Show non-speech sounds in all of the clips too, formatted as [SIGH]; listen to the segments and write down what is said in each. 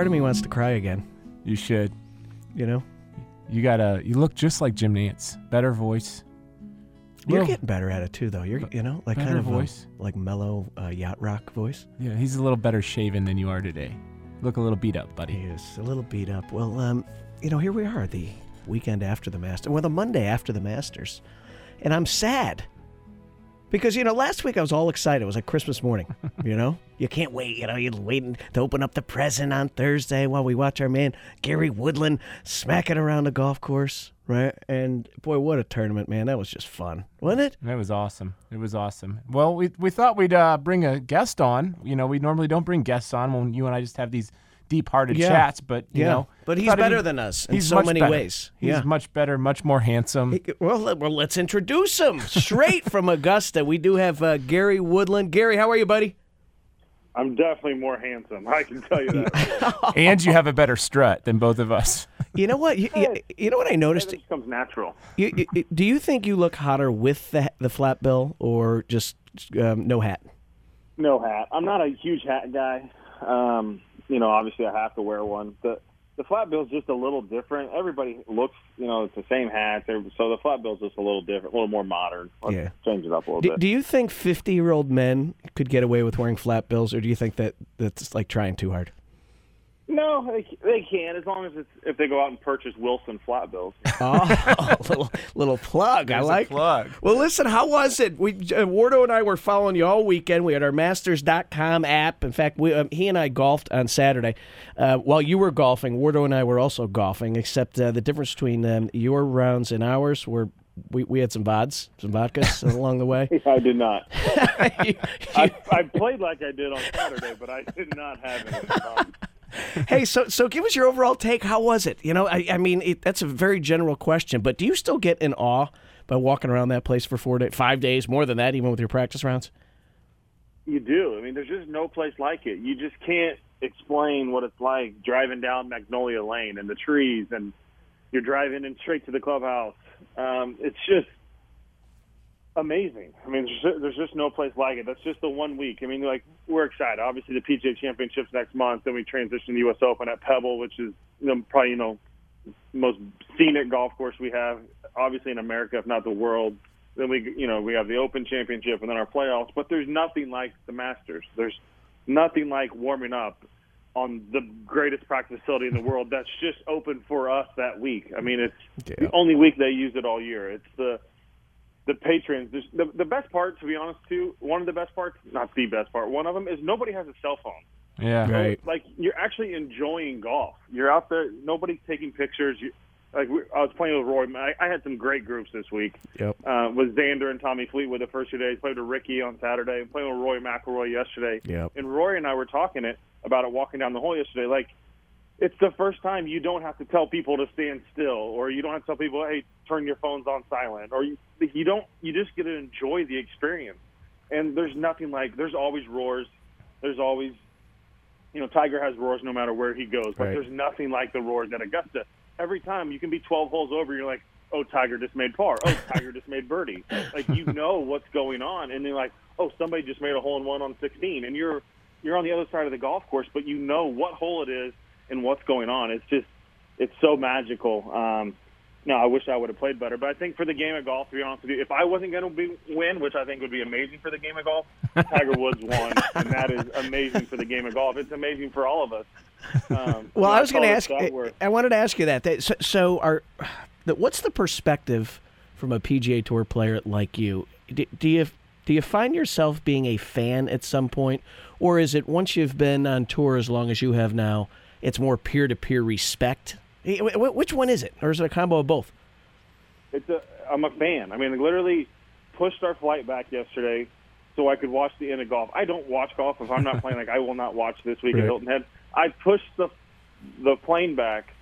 part of me wants to cry again. You should. You know, You gotta. You look just like Jim Nantz. Better voice. you're getting better at it too, though. You're you know like Better kind of a- voice. like mellow uh, yacht rock voice. Yeah, he's a little better shaven than you are today. Look a little beat up, buddy. He is a little beat up. Well, um, you know, here we are, the weekend after the Masters, well, the Monday after the Masters, and I'm sad because you know last week I was all excited. It was like Christmas morning. [LAUGHS] You know, you can't wait. You know, you're waiting to open up the present on Thursday while we watch our man Gary Woodland smacking around the golf course, right? And boy, what a tournament, man! That was just fun, wasn't it? That was awesome. It was awesome. Well, we we thought we'd uh, bring a guest on. You know, we normally don't bring guests on when you and I just have these deep-hearted Yeah. chats. But you know, but he's better be- than us in he's so many better. ways. He's yeah. much better, much more handsome. Hey, Well, let- well, let's introduce him straight from Augusta. We do have uh, Gary Woodland. Gary, how are you, buddy? I'm definitely more handsome. I can tell you that. [LAUGHS] and you have a better strut than both of us. You know what? You, you, you know what I noticed? just comes natural. You, you, do you think you look hotter with the the flat bill or just um, no hat? No hat. I'm not a huge hat guy. Um, you know, obviously I have to wear one. The the flat bill's just a little different. Everybody looks, you know, it's the same hat. So the flat bill's just a little different, a little more modern. Let's Yeah. change it up a little Do, bit. do you think fifty year old men could get away with wearing flat bills, or do you think that that's like trying too hard? No, they, they can as long as it's if they go out and purchase Wilson flat bills. [LAUGHS] Oh, [LAUGHS] little little plug. I There's a like. plug. Well, listen, how was it? We uh, Wardo and I were following you all weekend. We had our Masters.com app. In fact, we, um, he and I golfed on Saturday. Uh, while you were golfing, Wardo and I were also golfing. Except uh, the difference between um, your rounds and ours were we, we had some vods, some vodkas [LAUGHS] along the way. I did not. You- I, I played like I did on Saturday, but I did not have any. Hey, so so give us your overall take. How was it? You know, I, I mean, it, that's a very general question, but do you still get in awe by walking around that place for four days, five days, more than that, even with your practice rounds? You do. I mean, there's just no place like it. You just can't explain what it's like driving down Magnolia Lane and the trees, and you're driving in straight to the clubhouse. Um, it's just amazing. I mean, there's just, there's just no place like it. That's just the one week. I mean, like we're excited. Obviously, the PGA Championships next month. Then we transition to the U.S. Open at Pebble, which is you know, probably you know most scenic golf course we have, obviously in America, if not the world. Then we, you know, we have the Open Championship and then our playoffs. But there's nothing like the Masters. There's nothing like warming up on the greatest practice facility in the world. That's just open for us that week. I mean, it's Yeah. the only week they use it all year. It's the the patrons. There's, the the best part, to be honest, too. One of the best parts, not the best part. One of them is nobody has a cell phone. Yeah. Right. Like you're actually enjoying golf. You're out there. Nobody's taking pictures. You, like we, I was playing with Rory. I, I had some great groups this week. Yep. Uh, with Xander and Tommy Fleetwood the first two days. Played with Rickie on Saturday. Playing with Rory McIlroy yesterday. Yep. And Rory and I were talking it about it walking down the hole yesterday. Like it's the first time you don't have to tell people to stand still, or you don't have to tell people, hey, turn your phones on silent, or you, you don't. You just get to enjoy the experience. And there's nothing like. There's always roars. There's always you know, Tiger has roars no matter where he goes, but Right. there's nothing like the roars at Augusta. Every time you can be 12 holes over, you're like, oh, Tiger just made par. Oh, [LAUGHS] Tiger just made birdie. Like you know what's going on, and they're like, oh, somebody just made a hole in one on 16, and you're you're on the other side of the golf course, but you know what hole it is and what's going on. It's just it's so magical. Um, no, I wish I would have played better, but I think for the game of golf, to be honest with you, if I wasn't going to be win, which I think would be amazing for the game of golf, Tiger Woods won, [LAUGHS] and that is amazing for the game of golf. It's amazing for all of us. Um, Well, I was going to ask. that word. I wanted to ask you that. That- So, so are, that what's the perspective from a PGA Tour player like you? Do, do you do you find yourself being a fan at some point, or is it once you've been on tour as long as you have now, it's more peer to peer respect? Eh, wh- wh- Which one is it, or is it a combo of both? It's a, I'm a fan. I mean, literally pushed our flight back yesterday so I could watch the end of golf. I don't watch golf if I'm not playing. Like I will not watch this week Right. at Hilton Head. I pushed the the plane back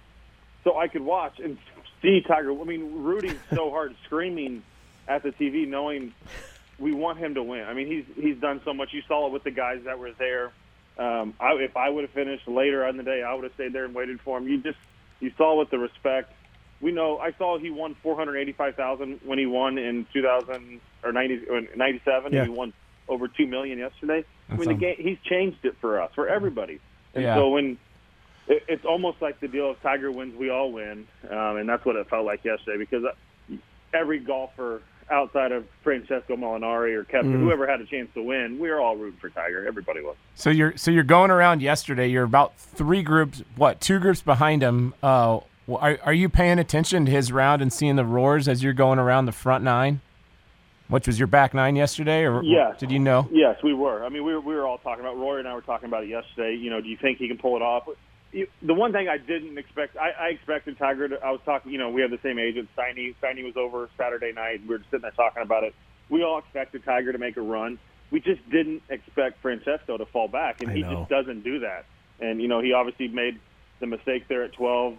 so I could watch and see Tiger. I mean, rooting so hard, screaming at the TV, knowing we want him to win. I mean, he's he's done so much. You saw it with the guys that were there. Um, I, if I would have finished later on the day, I would have stayed there and waited for him. You just you saw with the respect. We know. I saw he won four hundred eighty-five thousand when he won in two thousand or 90, or 97. Yeah. He won over two million yesterday. I mean, the game, he's changed it for us, for everybody. And Yeah. so when it, it's almost like the deal of Tiger wins, we all win, um, and that's what it felt like yesterday because uh, every golfer outside of Francesco Molinari or Koepka, Mm. whoever had a chance to win, we were all rooting for Tiger. Everybody was. So you're so you're going around yesterday. You're about three groups, what two groups behind him. Uh, are are you paying attention to his round and seeing the roars as you're going around the front nine? Which was your back nine yesterday, or Yes. did you know? Yes, we were. I mean, we were, we were all talking about Rory and I were talking about it yesterday. You know, do you think he can pull it off? The one thing I didn't expect, I, I expected Tiger. To, I was talking. You know, we have the same agent. Steiny. Steiny was over Saturday night. We were just sitting there talking about it. We all expected Tiger to make a run. We just didn't expect Francesco to fall back, and I he know. just doesn't do that. And you know, he obviously made the mistake there at 12.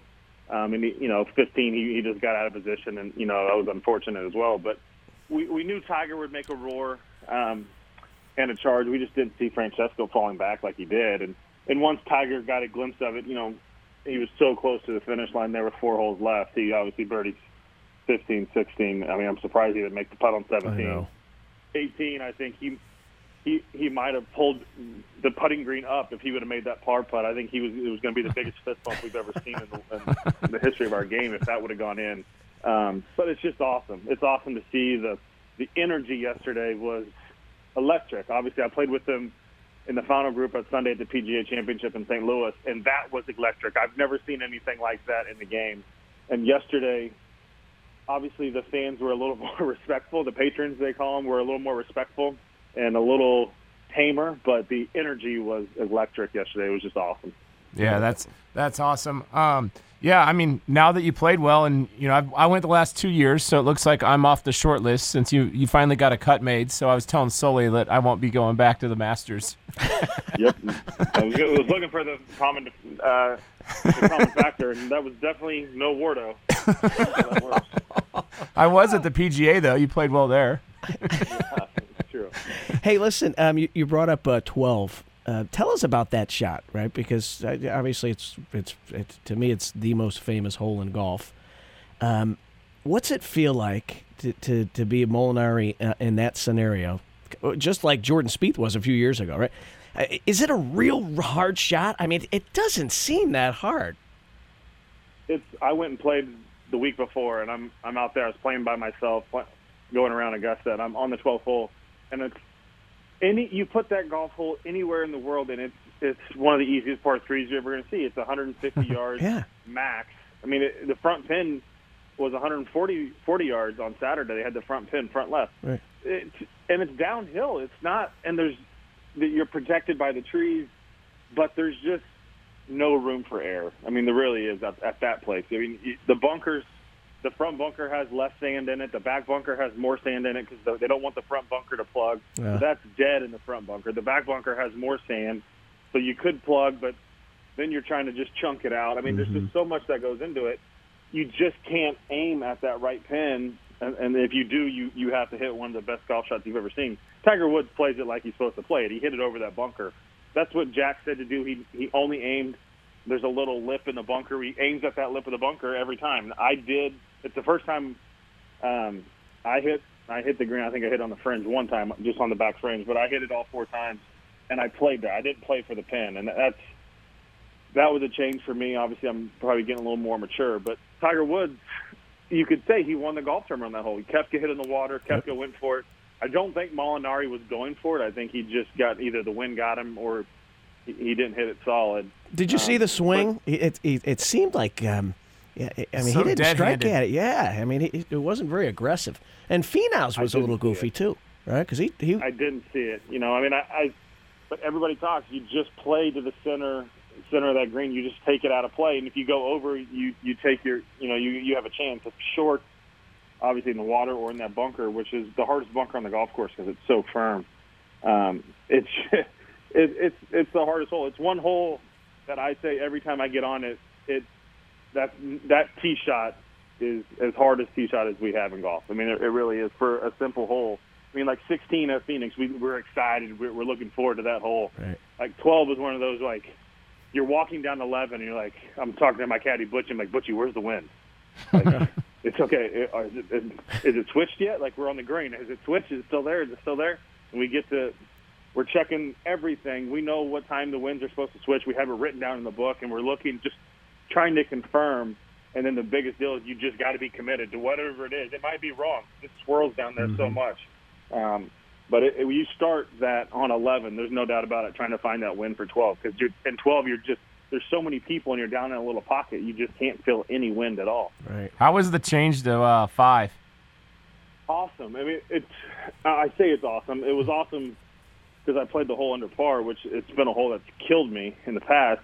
Um, and he, you know, 15, he, he just got out of position, and you know that was unfortunate as well. But we, we knew Tiger would make a roar um, and a charge. We just didn't see Francesco falling back like he did. And and once Tiger got a glimpse of it, you know, he was so close to the finish line. There were four holes left. He obviously birdied 15, 16. I mean, I'm surprised he didn't make the putt on 17. I know. 18, I think he he he might have pulled the putting green up if he would have made that par putt. I think he was it was going to be the biggest fist bump we've ever seen in the, in the history of our game if that would have gone in. Um, but it's just awesome. It's awesome to see the the energy yesterday was electric. Obviously, I played with them in the final group on Sunday at the PGA Championship in St. Louis, and that was electric. I've never seen anything like that in the game. And yesterday, obviously, the fans were a little [LAUGHS] more respectful. The patrons, they call them, were a little more respectful and a little tamer. But the energy was electric yesterday. It was just awesome. Yeah, that's that's awesome. Um, yeah, I mean, now that you played well, and you know, I've, I went the last two years, so it looks like I'm off the short list since you you finally got a cut made. So I was telling Sully that I won't be going back to the Masters. [LAUGHS] Yep. I was, was looking for the common uh, the common factor, and that was definitely no Wardo. [LAUGHS] I was at the PGA though. You played well there. [LAUGHS] It's true. Hey, listen, um, you, you brought up uh, 12. Uh, tell us about that shot, right? Because uh, obviously, it's, it's to me, it's the most famous hole in golf. Um, what's it feel like to to, to be Molinari uh, in that scenario, just like Jordan Spieth was a few years ago, right? Uh, Is it a real hard shot? I mean, it doesn't seem that hard. it's I went and played the week before, and I'm I'm out there. I was playing by myself, going around Augusta, and I'm on the 12th hole, and it's any you put that golf hole anywhere in the world, and it's it's one of the easiest par threes you're ever going to see. It's 150 [LAUGHS] yards Yeah. max. I mean, it, the front pin was 140 40 yards on Saturday. They had the front pin front left. Right. It's, and it's downhill. It's not, and there's you're protected by the trees, but there's just no room for air. I mean, there really is at, at that place. I mean, the bunkers, the front bunker has less sand in it. The back bunker has more sand in it because they don't want the front bunker to plug. Yeah. So that's dead in the front bunker. The back bunker has more sand, so you could plug, but then you're trying to just chunk it out. I mean, there's just mm-hmm. so much that goes into it. You just can't aim at that right pin, and, and if you do, you you have to hit one of the best golf shots you've ever seen. Tiger Woods plays it like he's supposed to play it. He hit it over that bunker. That's what Jack said to do. He he only aimed. There's a little lip in the bunker. He aims at that lip of the bunker every time. I did. It's the first time um, I hit. I hit the green. I think I hit on the fringe one time, just on the back fringe. But I hit it all four times, and I played there. I didn't play for the pin, and that's that was a change for me. Obviously, I'm probably getting a little more mature. But Tiger Woods, you could say he won the golf tournament on that hole. He kept hit in the water. Koepka went for it. I don't think Molinari was going for it. I think he just got either the wind got him or he, he didn't hit it solid. Did you see Um, the swing? It, it it seemed like um, yeah. I mean, So he didn't strike at it. Yeah, I mean, it, it wasn't very aggressive. And Finau's was a little goofy it. too, right? Because he he I didn't see it. You know, I mean, I, I but everybody talks. You just play to the center center of that green. You just take it out of play, and if you go over, you you take your you know you you have a chance. It's short, obviously in the water or in that bunker, which is the hardest bunker on the golf course because it's so firm. Um, it's [LAUGHS] it, it's it's the hardest hole. It's one hole that I say every time I get on it. It that that tee shot is as hard as tee shot as we have in golf. I mean, it, it really is for a simple hole. I mean, like 16 at Phoenix, we, we're excited. We're, we're looking forward to that hole. Right. Like 12 is one of those like you're walking down 11 and you're like, I'm talking to my caddy Butch. I'm like, Butchie, where's the wind? Like, [LAUGHS] it's okay. It- Is it, is, is it switched yet? Like we're on the green. Is it switched? Is it still there? Is it still there? And we get to we're checking everything. We know what time the winds are supposed to switch. We have it written down in the book, and we're looking, just trying to confirm. And then the biggest deal is you just got to be committed to whatever it is. It might be wrong. It swirls down there so much. Um, but it, it, you start that on 11, there's no doubt about it, trying to find that win for 12. Because in 12, you're just there's so many people, and you're down in a little pocket. You just can't feel any wind at all. Right. How was the change to uh, five? Awesome. I mean, it's I say it's awesome. It was awesome because I played the hole under par, which it's been a hole that's killed me in the past.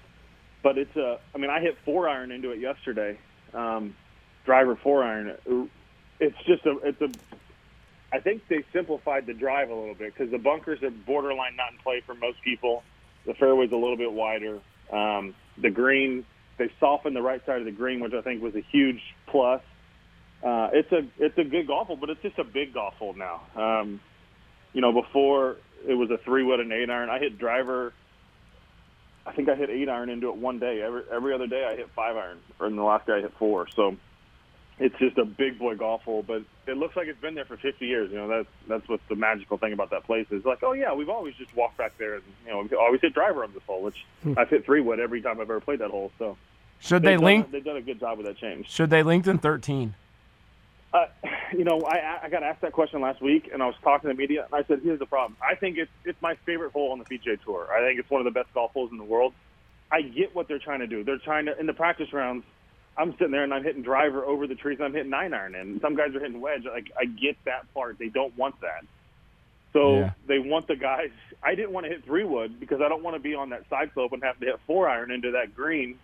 But it's a, I mean, I hit four iron into it yesterday, um, driver four iron. It's just a, it's a. I think they simplified the drive a little bit because the bunkers are borderline not in play for most people. The fairway's a little bit wider. Um, the green, they softened the right side of the green, which I think was a huge plus. Uh, it's a it's a good golf hole, but it's just a big golf hole now. Um, you know, before it was a three wood and eight iron. I hit driver. I think I hit eight iron into it one day. Every every other day I hit five iron, or in the last day I hit four. So it's just a big boy golf hole, but it looks like it's been there for 50 years. You know, that's that's what's the magical thing about that place is like, oh yeah, we've always just walked back there, and you know, we always hit driver on this hole, which hmm. I've hit three wood every time I've ever played that hole. So should they they've link? Done, they've done a good job with that change. Should they link in 13? Uh, you know, I, I got asked that question last week, and I was talking to the media, and I said, "Here's the problem. I think it's it's my favorite hole on the PGA Tour. I think it's one of the best golf holes in the world. I get what they're trying to do. They're trying to in the practice rounds. I'm sitting there and I'm hitting driver over the trees. And I'm hitting nine iron and Some guys are hitting wedge. Like I get that part. They don't want that. So Yeah. they want the guys. I didn't want to hit three wood because I don't want to be on that side slope and have to hit four iron into that green.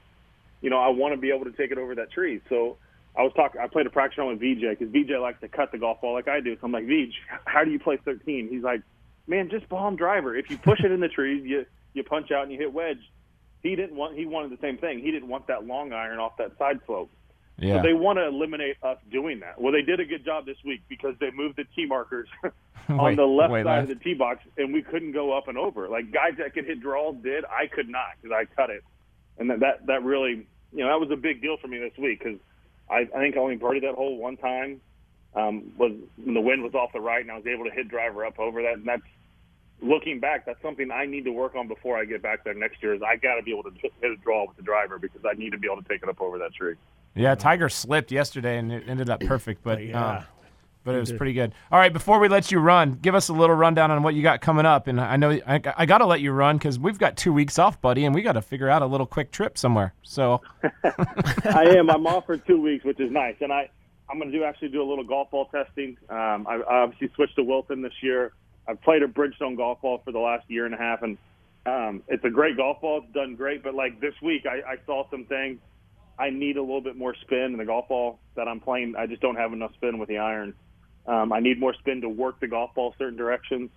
You know, I want to be able to take it over that tree. So I was talking. I played a practice round with VJ because VJ likes to cut the golf ball like I do. So I'm like, VJ, how do you play 13? He's like, man, just bomb driver. If you push it in the trees, you you punch out and you hit wedge. He didn't want. He wanted the same thing. He didn't want that long iron off that side slope. Yeah. So they want to eliminate us doing that. Well, they did a good job this week because they moved the tee markers [LAUGHS] [LAUGHS] on Wait, the left wait, side left? of the tee box, and we couldn't go up and over. Like guys that could hit draws did, I could not because I cut it, and that that that really, you know, that was a big deal for me this week because I, I think I only birdied that hole one time. Um, was when the wind was off the right, and I was able to hit driver up over that. And that's looking back, that's something I need to work on before I get back there next year. Is I got to be able to hit hit a draw with the driver because I need to be able to take it up over that tree. Yeah, Tiger slipped yesterday and it ended up perfect, but Yeah. um, but it was pretty good. All right, before we let you run, give us a little rundown on what you got coming up. And I know I, I got to let you run because we've got two weeks off, buddy, and we got to figure out a little quick trip somewhere. So [LAUGHS] I am. I'm off for two weeks, which is nice, and I I'm going to do actually do a little golf ball testing. Um, I, I obviously switched to Wilson this year. I've played a Bridgestone golf ball for the last year and a half, and um, it's a great golf ball. It's done great, but like this week, I, I saw some things. I need a little bit more spin in the golf ball that I'm playing. I just don't have enough spin with the irons. Um, I need more spin to work the golf ball certain directions.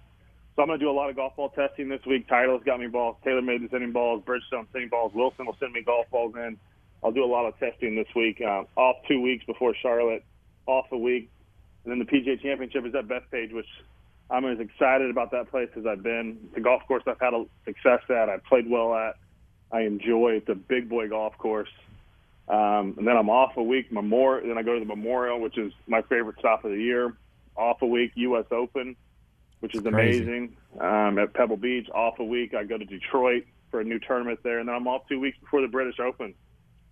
So I'm going to do a lot of golf ball testing this week. Titleist got me balls. TaylorMade is sending balls. Bridgestone sending balls. Wilson will send me golf balls in. I'll do a lot of testing this week. Uh, off two weeks before Charlotte. Off a week. And then the PGA Championship is at Bethpage, which I'm as excited about that place as I've been. The golf course I've had a success at. I've played well at. I enjoy. It's a big boy golf course. Um, and then I'm off a week. Memorial. Then I go to the Memorial, which is my favorite stop of the year. Off a week, U.S. Open, which is amazing. Um, at Pebble Beach, off a week. I go to Detroit for a new tournament there, and then I'm off two weeks before the British Open.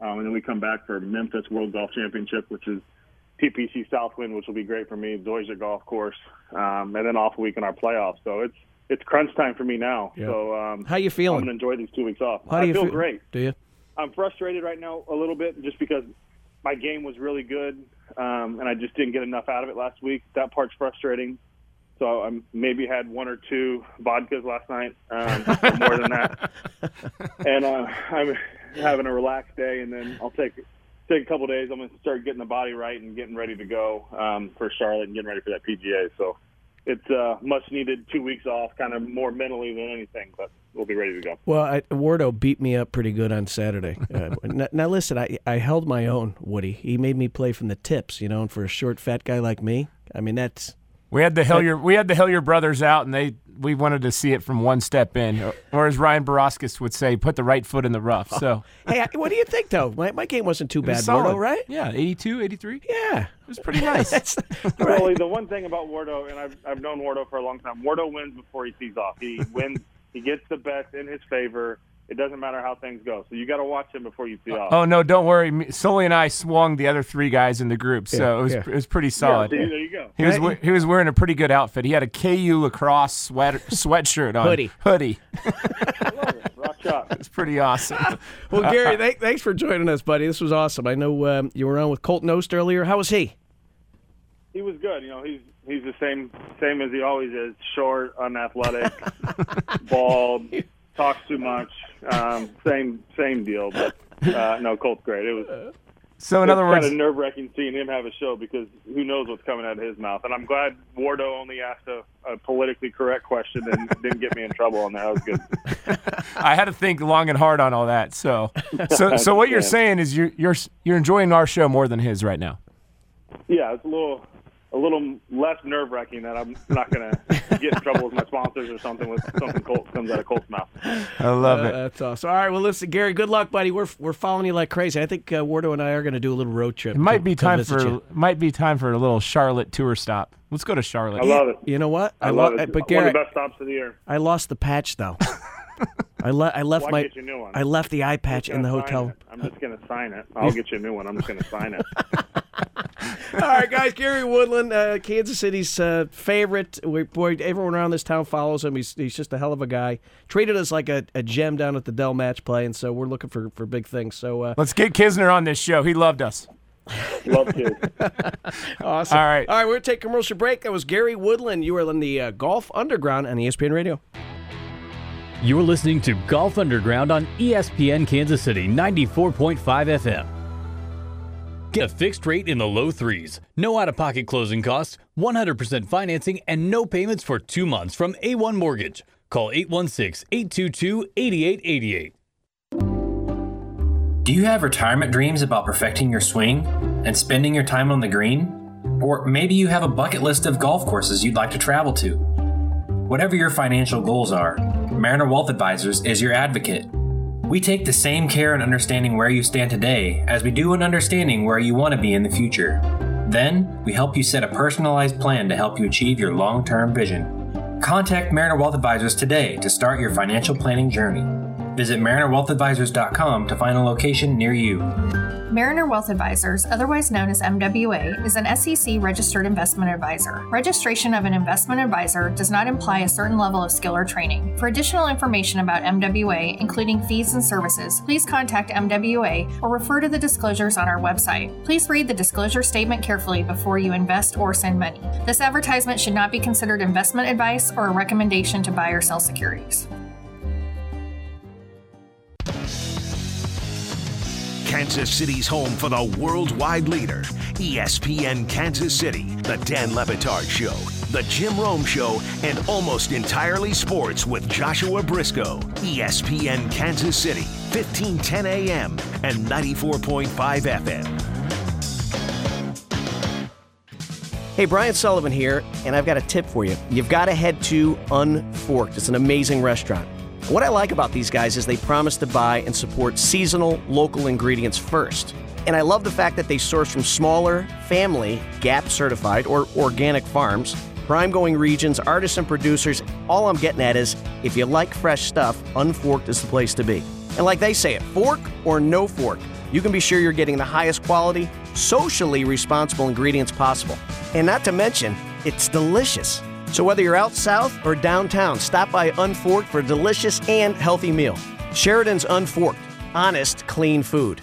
Um, and then we come back for Memphis World Golf Championship, which is TPC Southwind, which will be great for me. Zoysia Golf Course, um, and then off a week in our playoffs. So it's it's crunch time for me now. Yeah. So um, How you feeling? I'm to enjoy these two weeks off. How do I you feel feel? great. Do you? I'm frustrated right now a little bit just because my game was really good um, and I just didn't get enough out of it last week. That part's frustrating. So I maybe had one or two vodkas last night, um, [LAUGHS] more than that. And uh, I'm having a relaxed day, and then I'll take take a couple days. I'm going to start getting the body right and getting ready to go um, for Charlotte and getting ready for that PGA. So it's uh, much needed two weeks off, kind of more mentally than anything, but we'll be ready to go. Well, I, Wardo beat me up pretty good on Saturday. Uh, [LAUGHS] now, now, listen, I, I held my own, Woody. He made me play from the tips, you know, and for a short, fat guy like me, I mean, that's We had the Hillier we had the Hillier brothers out, and they we wanted to see it from one step in, or, or as Ryan Baraskis would say, put the right foot in the rough. So [LAUGHS] Hey, what do you think though? My, my game wasn't too it was bad, solid. Wardo, right? Yeah, 82, 83. Yeah, It was pretty nice. [LAUGHS] That's [LAUGHS] Really, the one thing about Wardo, and I've I've known Wardo for a long time. Wardo wins before he sees off. He wins. He gets the best in his favor. It doesn't matter how things go. So you got to watch him before you tee off. oh no, don't worry. Me- Sully and I swung the other three guys in the group, so Yeah, it was yeah. it was pretty Yeah, solid. see, there you go. He was he was wearing a pretty good outfit. He had a KU lacrosse sweater [LAUGHS] sweatshirt on. Hoodie. Hoodie. Love it. Rock shot. [LAUGHS] It's pretty awesome. [LAUGHS] Well, Gary, th- thanks for joining us, buddy. This was awesome. I know um, you were on with Colton Ost earlier. How was he? He was good. You know, he's he's the same same as he always is. Short, unathletic, bald, talks too much. Um, [LAUGHS] same same deal. But uh, no, Colt's great. It was. So in other it's words, kind of nerve wracking seeing him have a show because who knows what's coming out of his mouth. And I'm glad Wardo only asked a, a politically correct question and [LAUGHS] didn't get me in trouble on that. That was good. [LAUGHS] I had to think long and hard on all that. So, so, so what you're saying is you're you're you're enjoying our show more than his right now. Yeah, it's a little a little less nerve wracking that I'm not going [LAUGHS] to get in trouble with my sponsors or something with something Colt comes out of Colt's mouth. I love Uh, it. that's awesome. All right, well, listen, Gary, good luck, buddy. We're we're following you like crazy. I think uh, Wardo and I are going to do a little road trip. It might Come- be time for you. might be time for a little Charlotte tour stop. Let's go to Charlotte. I love it. You know what? I, lo- love it. But Gary, One of the best stops of the year. I lost the patch though. [LAUGHS] I, le- I left Why my get you a new one? I left the eye patch in the hotel. it. I'm just going to sign it. I'll get you a new one. I'm just going to sign it. [LAUGHS] All right, guys. Gary Woodland, uh, Kansas City's uh, favorite. We, boy, everyone around this town follows him. He's, he's just a hell of a guy. Treated us like a, a gem down at the Dell match play, and so we're looking for, for big things. So uh, Let's get Kisner on this show. He loved us. Love kids. [LAUGHS] awesome. All right. All right, we're going to take a commercial break. That was Gary Woodland. You were in the uh, Golf Underground on ESPN Radio. You're listening to Golf Underground on ESPN Kansas City 94.5 FM. Get a fixed rate in the low threes, no out of pocket closing costs, 100% financing, and no payments for two months from A1 Mortgage. Call 816 822 8888. Do you have retirement dreams about perfecting your swing and spending your time on the green? Or maybe you have a bucket list of golf courses you'd like to travel to. Whatever your financial goals are, Mariner Wealth Advisors is your advocate. We take the same care in understanding where you stand today as we do in understanding where you want to be in the future. Then, we help you set a personalized plan to help you achieve your long term vision. Contact Mariner Wealth Advisors today to start your financial planning journey. Visit MarinerWealthAdvisors.com to find a location near you. Mariner Wealth Advisors, otherwise known as MWA, is an SEC registered investment advisor. Registration of an investment advisor does not imply a certain level of skill or training. For additional information about MWA, including fees and services, please contact MWA or refer to the disclosures on our website. Please read the disclosure statement carefully before you invest or send money. This advertisement should not be considered investment advice or a recommendation to buy or sell securities. Kansas City's home for the worldwide leader, ESPN Kansas City, The Dan Le Batard Show, The Jim Rome Show, and Almost Entirely Sports with Joshua Briscoe. ESPN Kansas City, 1510 AM and 94.5 FM. Hey, Brian Sullivan here, and I've got a tip for you. You've got to head to Unforked. It's an amazing restaurant. What I like about these guys is they promise to buy and support seasonal, local ingredients first. And I love the fact that they source from smaller, family, GAP certified, or organic farms, prime going regions, artisan producers. All I'm getting at is if you like fresh stuff, Unforked is the place to be. And like they say it, fork or no fork, you can be sure you're getting the highest quality, socially responsible ingredients possible. And not to mention, it's delicious. So whether you're out south or downtown, stop by Unforked for a delicious and healthy meal. Sheridan's Unforked, honest, clean food.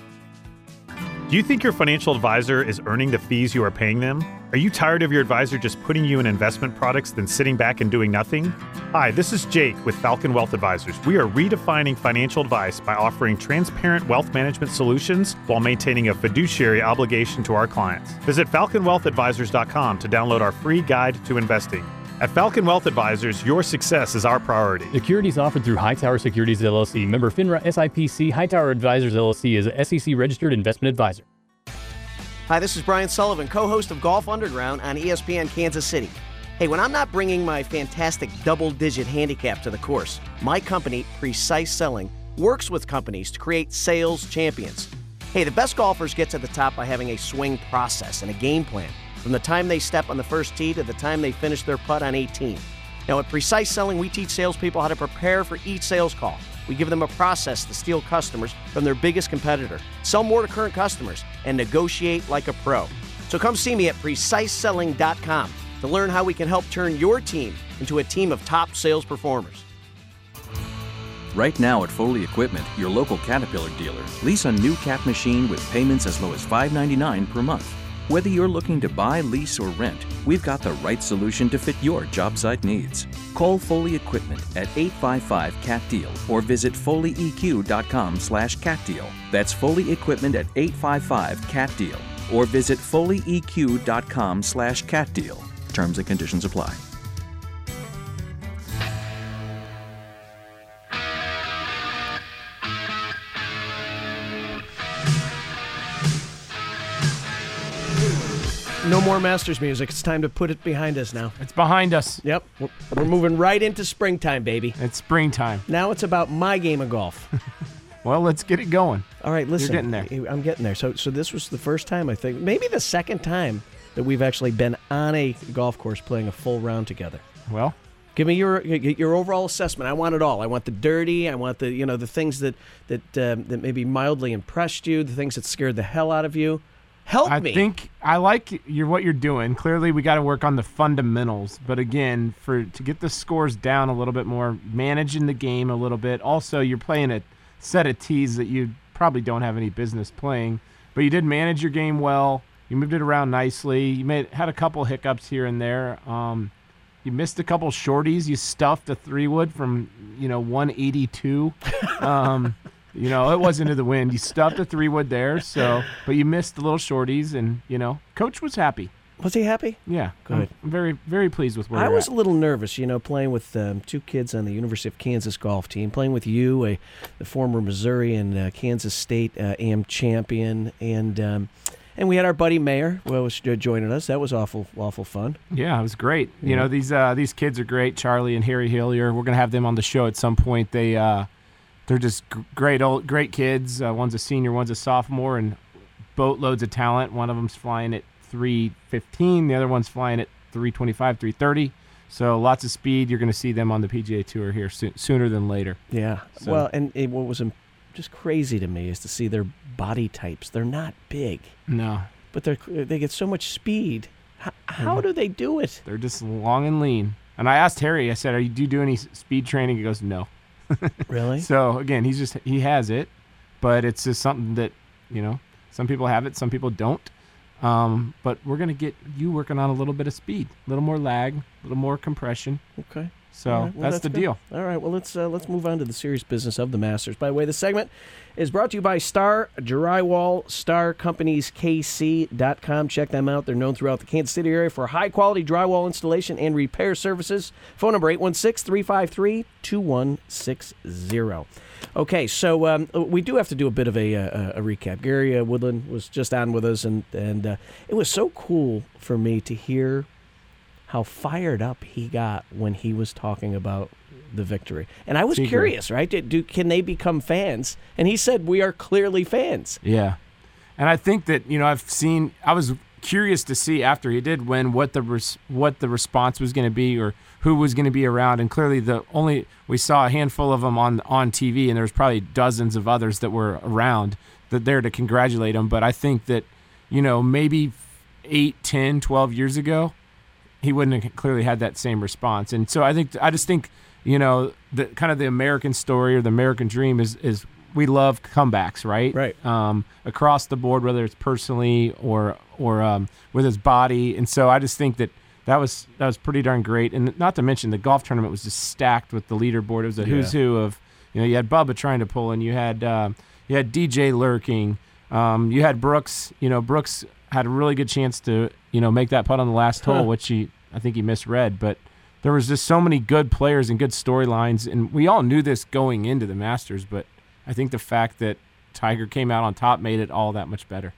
Do you think your financial advisor is earning the fees you are paying them? Are you tired of your advisor just putting you in investment products then sitting back and doing nothing? Hi, this is Jake with Falcon Wealth Advisors. We are redefining financial advice by offering transparent wealth management solutions while maintaining a fiduciary obligation to our clients. Visit falconwealthadvisors.com to download our free guide to investing. At Falcon Wealth Advisors, your success is our priority. Securities offered through Hightower Securities LLC, member FINRA SIPC. Hightower Advisors LLC is a SEC registered investment advisor. Hi, this is Brian Sullivan, co host of Golf Underground on ESPN Kansas City. Hey, when I'm not bringing my fantastic double digit handicap to the course, my company, Precise Selling, works with companies to create sales champions. Hey, the best golfers get to the top by having a swing process and a game plan from the time they step on the first tee to the time they finish their putt on 18. Now, at Precise Selling, we teach salespeople how to prepare for each sales call. We give them a process to steal customers from their biggest competitor, sell more to current customers, and negotiate like a pro. So come see me at preciseselling.com to learn how we can help turn your team into a team of top sales performers. Right now at Foley Equipment, your local Caterpillar dealer, lease a new Cat machine with payments as low as $5.99 per month. Whether you're looking to buy, lease, or rent, we've got the right solution to fit your job site needs. Call Foley Equipment at 855 CAT DEAL or visit foleyeq.com slash cat deal. That's Foley Equipment at 855 CAT DEAL or visit foleyeq.com slash cat deal. Terms and conditions apply. No more Masters music. It's time to put it behind us now. It's behind us. Yep. We're, we're moving right into springtime, baby. It's springtime. Now it's about my game of golf. [LAUGHS] Well, let's get it going. All right, listen. You're getting there. I'm getting there. So, so this was the first time I think, maybe the second time that we've actually been on a golf course playing a full round together. Well, Give me your your overall assessment. I want it all. I want the dirty. I want the you know the things that that um, that maybe mildly impressed you, the things that scared the hell out of you. Help I me. I think I like your what you're doing. Clearly, we got to work on the fundamentals. But again, for to get the scores down a little bit more, managing the game a little bit. Also, you're playing a set of tees that you probably don't have any business playing. But you did manage your game well. You moved it around nicely. You made had a couple hiccups here and there. Um, you missed a couple shorties. You stuffed a three wood from you know 182. [LAUGHS] Um, you know it wasn't to the wind. You stuffed a three wood there. So, but you missed the little shorties, and you know coach was happy. was he happy? Yeah, Good. I'm very very pleased with where I was at. a little nervous, you know, playing with um, two kids on the University of Kansas golf team, playing with you, a the former Missouri and uh, Kansas State uh, AM champion, and um, and we had our buddy Mayor who was uh, joining us. That was awful, awful fun. Yeah, it was great. You Yeah. know, these uh, these kids are great. Charlie and Harry Hillier. We're gonna have them on the show at some point. They uh, they're just great old great kids. Uh, one's a senior, one's a sophomore, and boatloads of talent. One of them's flying at 315. The other one's flying at 325, 330. So lots of speed. You're gonna see them on the PGA Tour here soo- sooner than later. Yeah. So- Well, and it, what was just crazy to me is to see their body types. They're not big, No, but they they get so much speed. How, how do they do it? they're just long and lean. And I asked Harry. I said, "Are you do you do any speed training?" He goes, "No." Really? [LAUGHS] So again, he's just he has it, but it's just something that you know some people have it, some people don't. Um, but we're gonna get you working on a little bit of speed, a little more lag, a little more compression. Okay. So right, well, that's, the good. deal. All right, well let's uh, let's move on to the serious business of the Masters. By the way, the segment is brought to you by Star Drywall, Star Companies KC.com. Check them out. They're known throughout the Kansas City area for high quality drywall installation and repair services. Phone number 816-353-2160. Okay, so um, we do have to do a bit of a, uh, a recap. Gary uh, Woodland was just on with us, and and uh, it was so cool for me to hear how fired up he got when he was talking about the victory. And I was Secret. curious, right? Do, do can they become fans? And he said we are clearly fans. Yeah, and I think that you know I've seen. I was curious to see after he did win what the res- what the response was going to be or who was going to be around. And clearly, the only we saw a handful of them on on TV, and there was probably dozens of others that were around that there to congratulate him. But I think that you know maybe eight, ten, twelve years ago, he wouldn't have clearly had that same response. And so I think I just think you know the kind of the American story or the American dream is is we love comebacks, right? Right. Um, across the board, whether it's personally or or um, with his body. And so I just think that that was that was pretty darn great. And not to mention the golf tournament was just stacked with the leaderboard. It was a who's who of you know you had Bubba trying to pull in, you had um, you had DJ lurking, um, you had Brooks. You know Brooks had a really good chance to you know make that putt on the last hole, which he I think he misread, but there was just so many good players and good storylines, and we all knew this going into the Masters. But I think the fact that Tiger came out on top made it all that much better.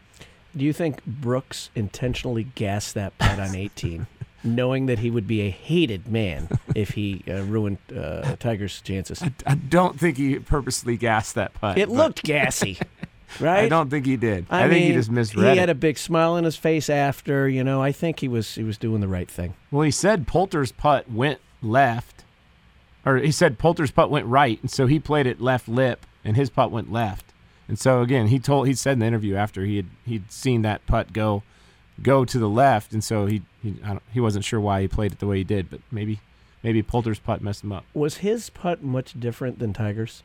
Do you think Brooks intentionally gassed that putt on 18? [LAUGHS] knowing that he would be a hated man if he uh, ruined uh, Tiger's chances. I don't think he purposely gassed that putt. It but looked gassy, right? I don't think he did. I, I think he just misread it. He had it. a big smile on his face after. You know, I think he was he was doing the right thing. Well, he said Poulter's putt went left, or he said Poulter's putt went right, and so he played it left lip, and his putt went left. And so again, he told he said in the interview after he had he'd seen that putt go go to the left, and so he he I don't, he wasn't sure why he played it the way he did, but maybe maybe Poulter's putt messed him up. Was his putt much different than Tiger's?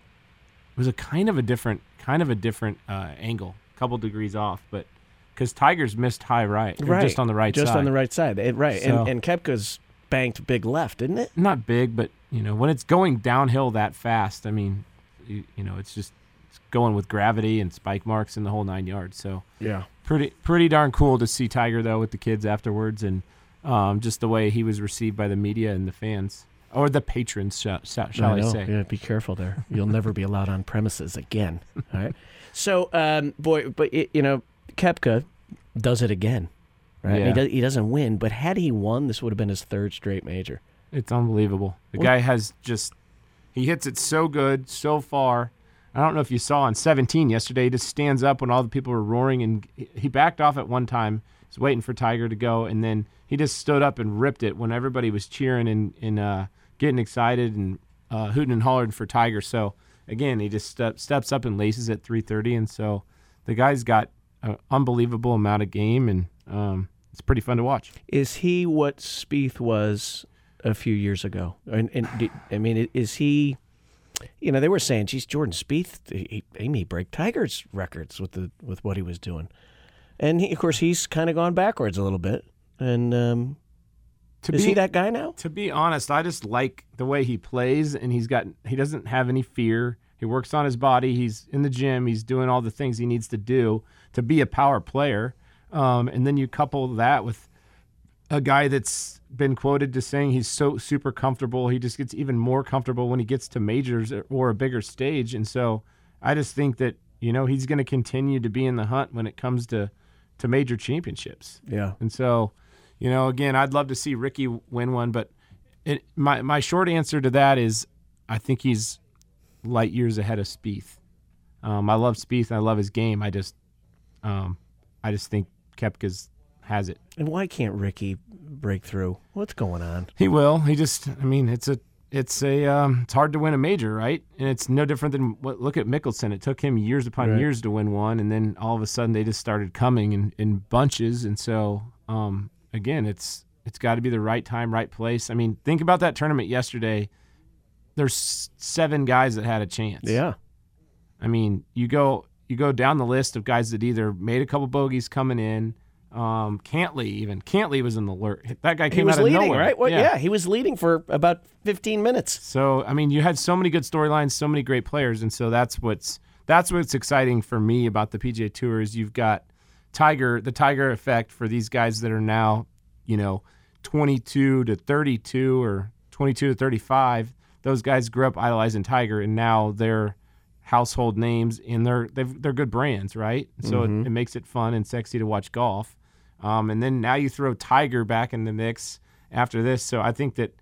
It was a kind of a different kind of a different uh, angle, a couple degrees off, but because Tigers missed high right, or just on the right just side, on the right side. It- right, So- and, and Koepka's banked big left, didn't it? not big, but you know when it's going downhill that fast, I mean, you, you know it's just it's going with gravity and spike marks and the whole nine yards. So Yeah. pretty pretty darn cool to see Tiger though with the kids afterwards and um, just the way he was received by the media and the fans or the patrons, shall, shall, shall I, know. say? Yeah, be careful there. You'll never be allowed on premises again. [LAUGHS] All right. So, um, boy, but it, you know, Koepka does it again, right? Yeah. He, does, he doesn't win, but had he won, this would have been his third straight major. It's unbelievable. The Well- guy has just he hits it so good so far. I don't know if you saw on 17 yesterday. He just stands up when all the people were roaring, and he backed off at one time. He's waiting for Tiger to go, and then he just stood up and ripped it when everybody was cheering and and uh, getting excited and uh, hooting and hollering for Tiger. So again, he just step, steps up and laces at 3:30, and so the guy's got an unbelievable amount of game, and um, it's pretty fun to watch. Is he what Spieth was a few years ago? And, and do- I mean, is he? You know, they were saying, "Geez, Jordan Spieth, he, he may break Tiger's records with the with what he was doing." And he, of course, he's kind of gone backwards a little bit. And um, To is be he that guy now? To be honest, I just like the way he plays, and he's got he doesn't have any fear. He works on his body. He's in the gym. He's doing all the things he needs to do to be a power player. Um, and then you couple that with a guy that's been quoted to saying he's so super comfortable. He just gets even more comfortable when he gets to majors or a bigger stage. And so I just think that you know he's going to continue to be in the hunt when it comes to to major championships. Yeah. And so, you know, again, I'd love to see Rickie win one, but it, my my short answer to that is, I think he's light years ahead of Spieth. Um, I love Spieth. And I love his game. I just, um, I just think Koepka's has it. And why can't Rickie break through? What's going on? He will. He just. I mean, it's a. It's a. Um, it's hard to win a major, right? And it's no different than what. Look at Mickelson. It took him years upon Right. years to win one, and then all of a sudden they just started coming in, in bunches. And so, um, again, it's it's got to be the right time, right place. I mean, think about that tournament yesterday. There's seven guys that had a chance. Yeah. I mean, you go you go down the list of guys that either made a couple bogeys coming in. Um, Cantlay even Cantlay was in the alert. That guy He came was out of leading, nowhere, right? Well, yeah. he was leading for about 15 minutes. So I mean, you had so many good storylines, so many great players, and so that's what's that's what's exciting for me about the PGA Tour is you've got Tiger, the Tiger effect for these guys that are now, you know, 22 to 32 or 22 to 35. Those guys grew up idolizing Tiger, and now they're household names and they're they've, they're good brands, right? So Mhm. it, it makes it fun and sexy to watch golf. Um, and then now you throw Tiger back in the mix after this. So I think that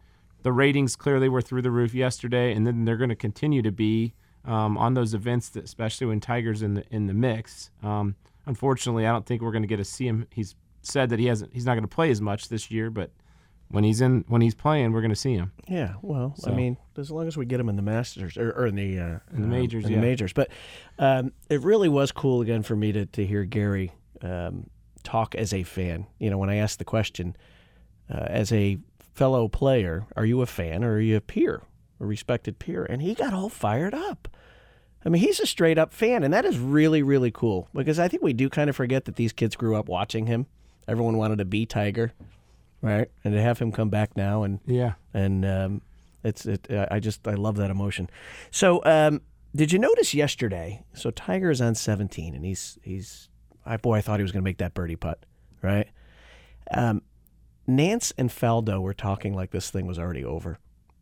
the ratings clearly were through the roof yesterday, and then they're going to continue to be um, on those events, that, especially when Tiger's in the in the mix. Um, unfortunately, I don't think we're going to get to see him. He's said that he hasn't. He's not going to play as much this year, but when he's in when he's playing, we're going to see him. Yeah, well, I mean, as long as we get him in the Masters or, or in the uh, In the um, majors, in yeah. the majors. But um, it really was cool again for me to to hear Gary um, talk as a fan. You know, when I asked the question, uh, as a fellow player, are you a fan or are you a peer, a respected peer? And he got all fired up. I mean, he's a straight up fan, and that is really, really cool because I think we do kind of forget that these kids grew up watching him. Everyone wanted to be Tiger, right? And to have him come back now and Yeah. and um, it's it. I just I love that emotion. So, um, did you notice yesterday? So Tiger is on 17, and he's he's. I boy, I thought he was going to make that birdie putt, right? Um, Nantz and Faldo were talking like this thing was already over.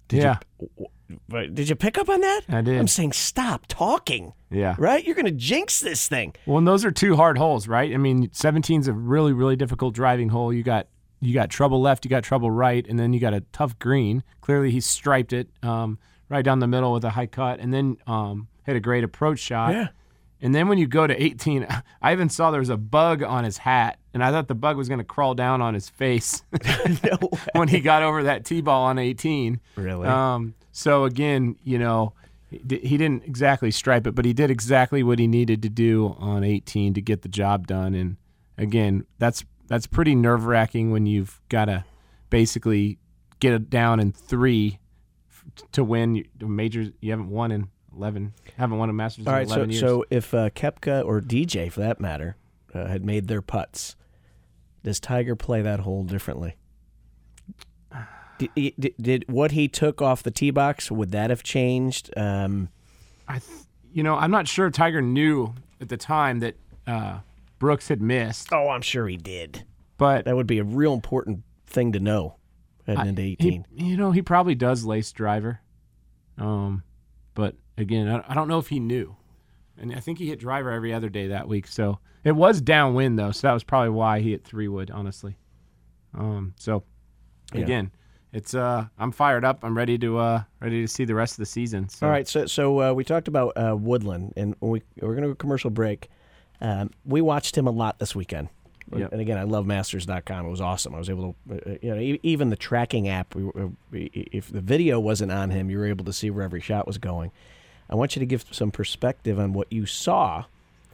Did Yeah. You, did you pick up on that? I did. I'm saying stop talking. Yeah. Right? You're going to jinx this thing. Well, and those are two hard holes, right? I mean, 17 is a really, really difficult driving hole. You got you got trouble left, you got trouble right, and then you got a tough green. Clearly, he striped it um, right down the middle with a high cut, and then um, hit a great approach shot. Yeah. And then when you go to 18, [LAUGHS] I even saw there was a bug on his hat, and I thought the bug was going to crawl down on his face [LAUGHS] [LAUGHS] no when he got over that tee ball on 18. Really? Um, so again, you know, he didn't exactly stripe it, but he did exactly what he needed to do on 18 to get the job done. And again, that's that's pretty nerve wracking when you've got to basically get it down in three f- to win majors. You haven't won in 11, haven't won a Masters All in right, so 11 years. so if uh, Koepka or DJ, for that matter, uh, had made their putts, does Tiger play that hole differently? Did, did, did what he took off the tee box would that have changed? Um, I, th- you know, I'm not sure Tiger knew at the time that uh, Brooks had missed, oh, I'm sure he did. but That would be a real important thing to know heading I- into he- 18. you know, he probably does lace driver. Um, but again, I, I don't know if he knew. And I think he hit driver every other day that week. So it was downwind though, so that was probably why he hit three wood, honestly. Um, so Yeah. again, it's uh, I'm fired up. I'm ready to uh, ready to see the rest of the season. So. All right, so so uh, we talked about uh, Woodland, and we we're going to go commercial break. Um, we watched him a lot this weekend, Yep. and again, I love Masters.com. It was awesome. I was able to, uh, you know, even the tracking app. We, we, if the video wasn't on him, you were able to see where every shot was going. I want you to give some perspective on what you saw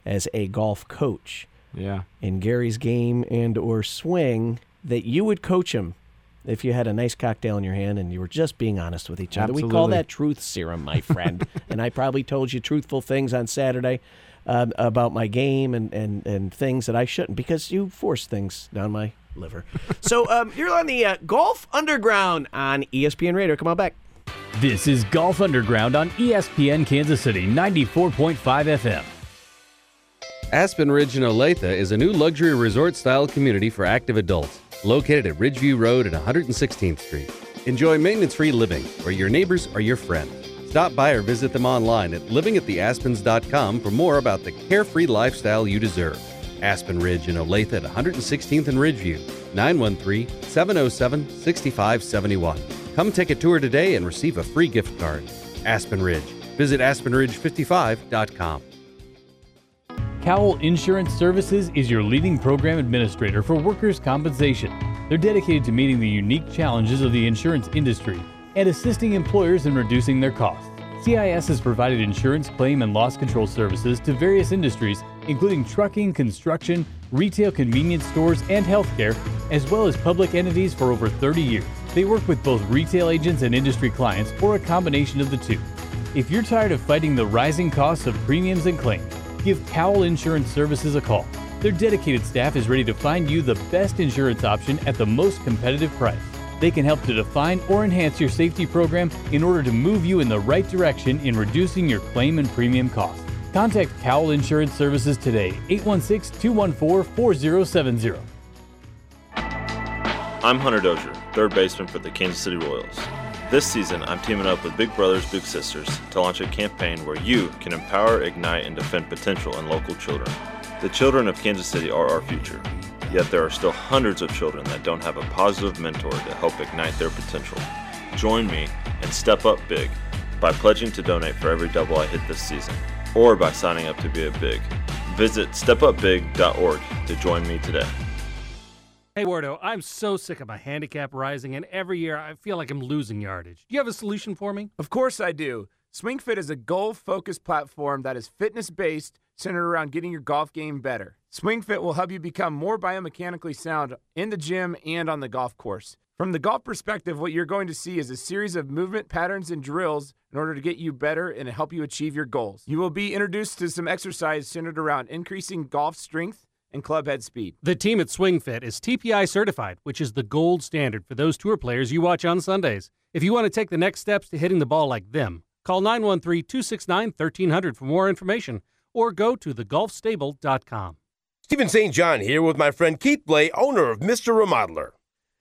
as a golf coach Yeah. in Gary's game and or swing that you would coach him if you had a nice cocktail in your hand and you were just being honest with each other. We call that truth serum, my friend. [LAUGHS] and I probably told you truthful things on Saturday um, about my game and, and, and things that I shouldn't because you force things down my liver. [LAUGHS] so um, you're on the uh, Golf Underground on ESPN Radio. Come on back. This is Golf Underground on ESPN Kansas City 94.5 FM. Aspen Ridge in Olathe is a new luxury resort style community for active adults located at Ridgeview Road and 116th Street. Enjoy maintenance free living where your neighbors are your friend. Stop by or visit them online at livingattheaspens.com for more about the carefree lifestyle you deserve. Aspen Ridge in Olathe at 116th and Ridgeview, 913 707 6571. Come take a tour today and receive a free gift card. Aspen Ridge. Visit aspenridge55.com. Cowell Insurance Services is your leading program administrator for workers' compensation. They're dedicated to meeting the unique challenges of the insurance industry and assisting employers in reducing their costs. CIS has provided insurance claim and loss control services to various industries, including trucking, construction, retail convenience stores, and healthcare, as well as public entities for over 30 years. They work with both retail agents and industry clients, or a combination of the two. If you're tired of fighting the rising costs of premiums and claims, give Cowell Insurance Services a call. Their dedicated staff is ready to find you the best insurance option at the most competitive price. They can help to define or enhance your safety program in order to move you in the right direction in reducing your claim and premium costs. Contact Cowell Insurance Services today, 816 214 4070. I'm Hunter Dozier, third baseman for the Kansas City Royals. This season, I'm teaming up with Big Brothers Big Sisters to launch a campaign where you can empower, ignite, and defend potential in local children. The children of Kansas City are our future, yet there are still hundreds of children that don't have a positive mentor to help ignite their potential. Join me and step up big by pledging to donate for every double I hit this season, or by signing up to be a Big. Visit stepupbig.org to join me today. Hey, Wardo, I'm so sick of my handicap rising, and every year I feel like I'm losing yardage. Do you have a solution for me? Of course I do. SwingFit is a goal-focused platform that is fitness-based, centered around getting your golf game better. SwingFit will help you become more biomechanically sound in the gym and on the golf course. From the golf perspective, what you're going to see is a series of movement patterns and drills in order to get you better and help you achieve your goals. You will be introduced to some exercise centered around increasing golf strength and club head speed. The team at SwingFit is TPI certified, which is the gold standard for those tour players you watch on Sundays. If you want to take the next steps to hitting the ball like them, call 913 269 1300 for more information or go to thegolfstable.com. Stephen St. John here with my friend Keith Blay, owner of Mr. Remodeler.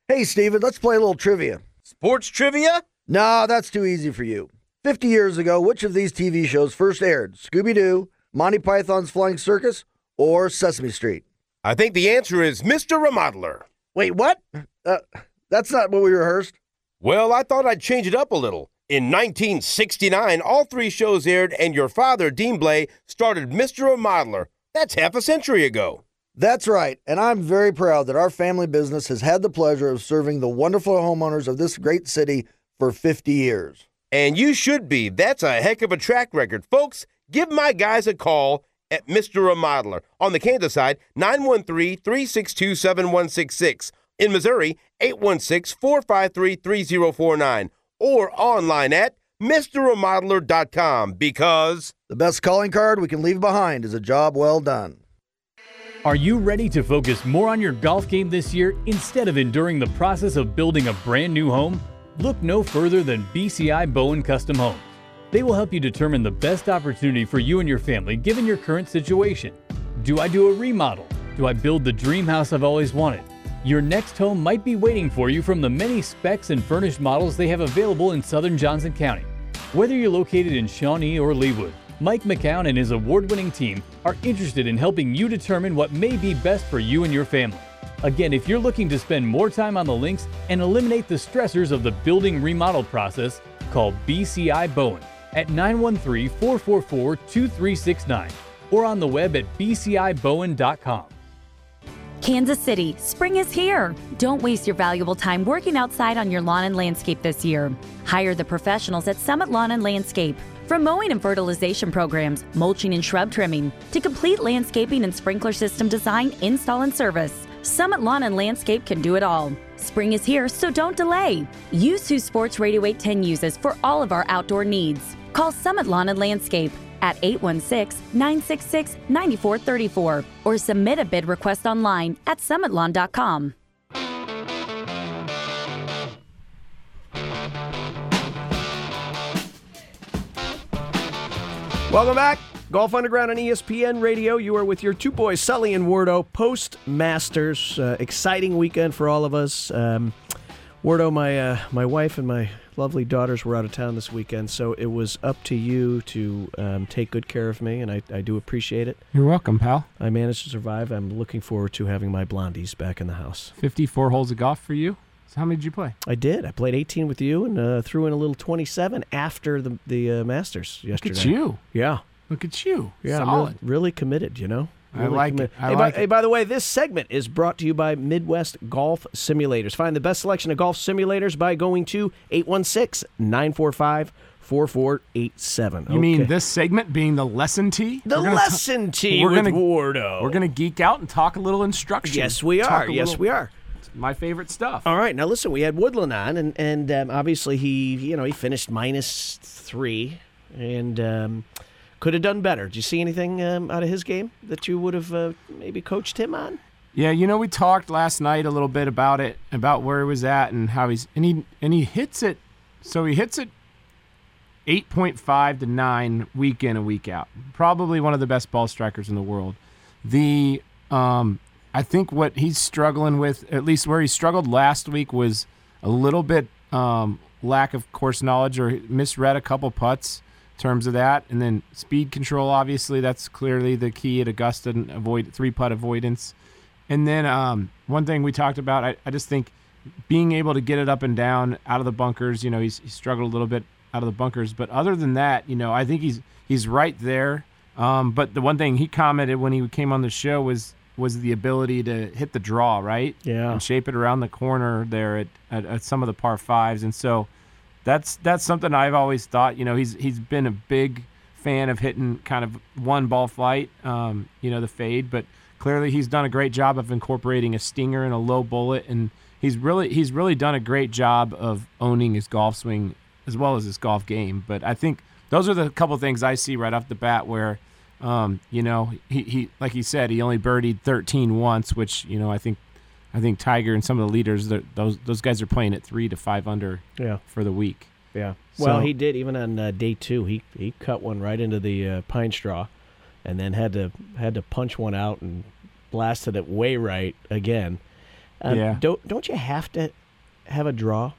Hey, Steven, let's play a little trivia. Sports trivia? No, that's too easy for you. 50 years ago, which of these TV shows first aired? Scooby Doo, Monty Python's Flying Circus, or Sesame Street? I think the answer is Mr. Remodeler. Wait, what? Uh, that's not what we rehearsed. Well, I thought I'd change it up a little. In 1969, all three shows aired, and your father, Dean Blay, started Mr. Remodeler. That's half a century ago. That's right, and I'm very proud that our family business has had the pleasure of serving the wonderful homeowners of this great city for 50 years. And you should be. That's a heck of a track record. Folks, give my guys a call at Mr. Remodeler. On the Kansas side, 913 362 7166. In Missouri, 816 453 3049. Or online at MrRemodeler.com because the best calling card we can leave behind is a job well done. Are you ready to focus more on your golf game this year instead of enduring the process of building a brand new home? Look no further than BCI Bowen Custom Homes. They will help you determine the best opportunity for you and your family given your current situation. Do I do a remodel? Do I build the dream house I've always wanted? Your next home might be waiting for you from the many specs and furnished models they have available in southern Johnson County. Whether you're located in Shawnee or Leawood, Mike McCown and his award winning team are interested in helping you determine what may be best for you and your family. Again, if you're looking to spend more time on the links and eliminate the stressors of the building remodel process, call BCI Bowen at 913 444 2369 or on the web at bcibowen.com. Kansas City, spring is here. Don't waste your valuable time working outside on your lawn and landscape this year. Hire the professionals at Summit Lawn and Landscape. From mowing and fertilization programs, mulching and shrub trimming, to complete landscaping and sprinkler system design, install, and service, Summit Lawn and Landscape can do it all. Spring is here, so don't delay. Use who Sports Radio 810 uses for all of our outdoor needs. Call Summit Lawn and Landscape at 816 966 9434 or submit a bid request online at summitlawn.com. Welcome back. Golf Underground on ESPN Radio. You are with your two boys, Sully and Wardo, post Masters. Uh, exciting weekend for all of us. Um, Wardo, my uh, my wife and my lovely daughters were out of town this weekend, so it was up to you to um, take good care of me, and I, I do appreciate it. You're welcome, pal. I managed to survive. I'm looking forward to having my blondies back in the house. 54 holes of golf for you. So how many did you play? I did. I played 18 with you and uh, threw in a little 27 after the the uh, Masters yesterday. Look at you. Yeah. Look at you. Yeah, Solid. really, really committed, you know? I Really like committed. it. I hey, like by, it. hey, by the way, this segment is brought to you by Midwest Golf Simulators. Find the best selection of golf simulators by going to 816 945 4487. You mean this segment being the lesson tee? The lesson tee we're with gonna, Wardo. We're going to geek out and talk a little instruction. Yes, we are. Yes, little- we are. My favorite stuff. All right, now listen. We had Woodland on, and and um, obviously he, you know, he finished minus three, and um, could have done better. Did you see anything um, out of his game that you would have uh, maybe coached him on? Yeah, you know, we talked last night a little bit about it, about where he was at and how he's and he and he hits it. So he hits it eight point five to nine week in and week out. Probably one of the best ball strikers in the world. The um, I think what he's struggling with, at least where he struggled last week, was a little bit um, lack of course knowledge or misread a couple putts terms of that, and then speed control. Obviously, that's clearly the key at Augusta and avoid three putt avoidance. And then um, one thing we talked about, I, I just think being able to get it up and down out of the bunkers. You know, he's he struggled a little bit out of the bunkers, but other than that, you know, I think he's he's right there. Um, but the one thing he commented when he came on the show was was the ability to hit the draw right, Yeah. and shape it around the corner there at, at, at some of the par fives, and so that's that's something I've always thought. You know, he's he's been a big fan of hitting kind of one ball flight, um, you know, the fade, but clearly he's done a great job of incorporating a stinger and a low bullet, and he's really he's really done a great job of owning his golf swing as well as his golf game. But I think those are the couple things I see right off the bat where. Um, you know, he, he like he said, he only birdied 13 once, which you know I think I think Tiger and some of the leaders, those those guys are playing at three to five under Yeah. for the week. Yeah. Well, So- he did even on uh, day two. He he cut one right into the uh, pine straw, and then had to had to punch one out and blasted it way right again. Um, Yeah. Don't don't you have to have a draw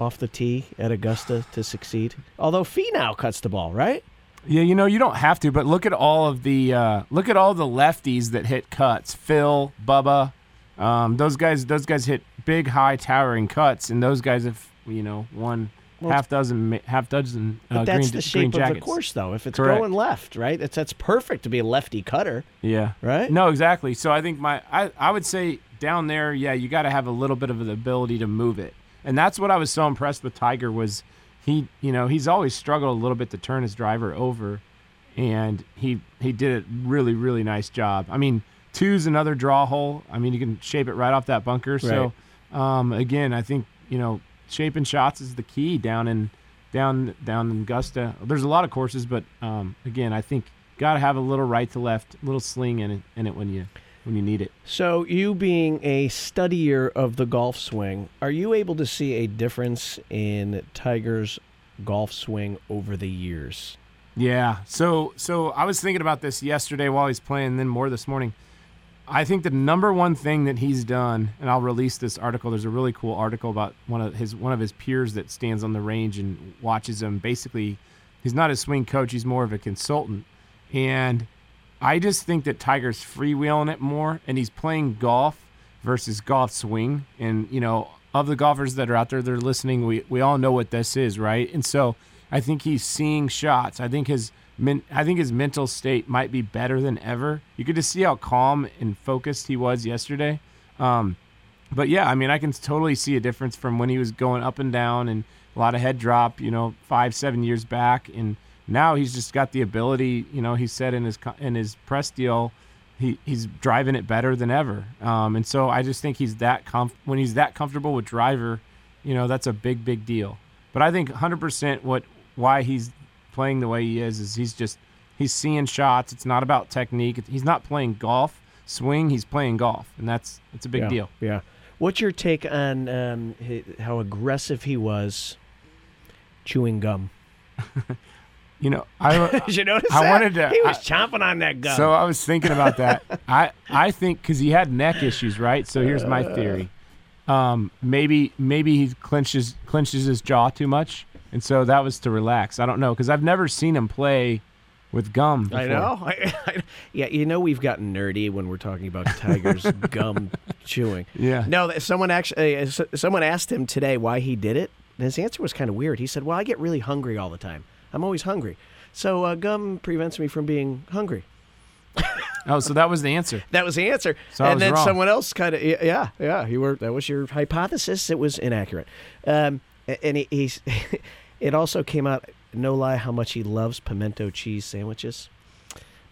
off the tee at Augusta to succeed? Although Finau cuts the ball, right? Yeah, you know you don't have to, but look at all of the uh, look at all the lefties that hit cuts. Phil, Bubba, um, those guys those guys hit big, high, towering cuts, and those guys have you know won Well, half dozen, half dozen uh, But that's green, the shape of the course, though. If it's Correct. going left, right? It's that's perfect to be a lefty cutter. Yeah. Right? No, exactly. So I think my I, I would say down there, yeah, you got to have a little bit of the ability to move it. And that's what I was so impressed with Tiger was he, you know, he's always struggled a little bit to turn his driver over and he he did a really really nice job. I mean, two's another draw hole. I mean, you can shape it right off that bunker. So um, again, I think, you know, shaping shots is the key down in down down in Augusta. There's a lot of courses, but um, again, I think got to have a little right to left, little sling in it, in it when you when you need it. So, you being a studier of the golf swing, are you able to see a difference in Tiger's golf swing over the years? Yeah. So so I was thinking about this yesterday while he's playing, and then more this morning. I think the number one thing that he's done, and I'll release this article. There's a really cool article about one of his one of his peers that stands on the range and watches him. Basically, he's not a swing coach; he's more of a consultant. And I just think that Tiger's freewheeling it more, and he's playing golf versus golf swing. And you know, of the golfers that are out there, they're listening. We we all know what this is, right? And so I think he's seeing shots. I think his men, I think his mental state might be better than ever. You could just see how calm and focused he was yesterday. Um, but yeah, I mean, I can totally see a difference from when he was going up and down and a lot of head drop, you know, five, seven years back, and now he's just got the ability. You know, he said in his in his press deal, he he's driving it better than ever. Um, and so I just think he's that comf- when he's that comfortable with driver, you know, that's a big, big deal. But I think 100% what why he's playing the way he is is he's just he's seeing shots. It's not about technique. He's not playing golf swing. He's playing golf, and that's that's a big yeah, deal. Yeah. What's your take on um, how aggressive he was chewing gum? [LAUGHS] You know, I [LAUGHS] you notice I that? wanted to. He was I- chomping on that gum. So I was thinking about that. [LAUGHS] I I think because he had neck issues, right? So here's my theory. Um, maybe maybe he clenches clenches his jaw too much, and so that was to relax. I don't know because I've never seen him play with gum. Before. I know. [LAUGHS] I, I, yeah, you know we've gotten nerdy when we're talking about Tiger's [LAUGHS] gum chewing. Yeah. No, someone actually, uh, someone asked him today why he did it, and his answer was kind of weird. He said, "Well, I get really hungry all the time. I'm always hungry, so uh, gum prevents me from being hungry." [LAUGHS] Oh, so that was the answer. That was the answer. So I and then wrong. someone else kind of yeah, yeah, you were that was your hypothesis. It was inaccurate. Um, and he, he's it also came out no lie how much he loves pimento cheese sandwiches,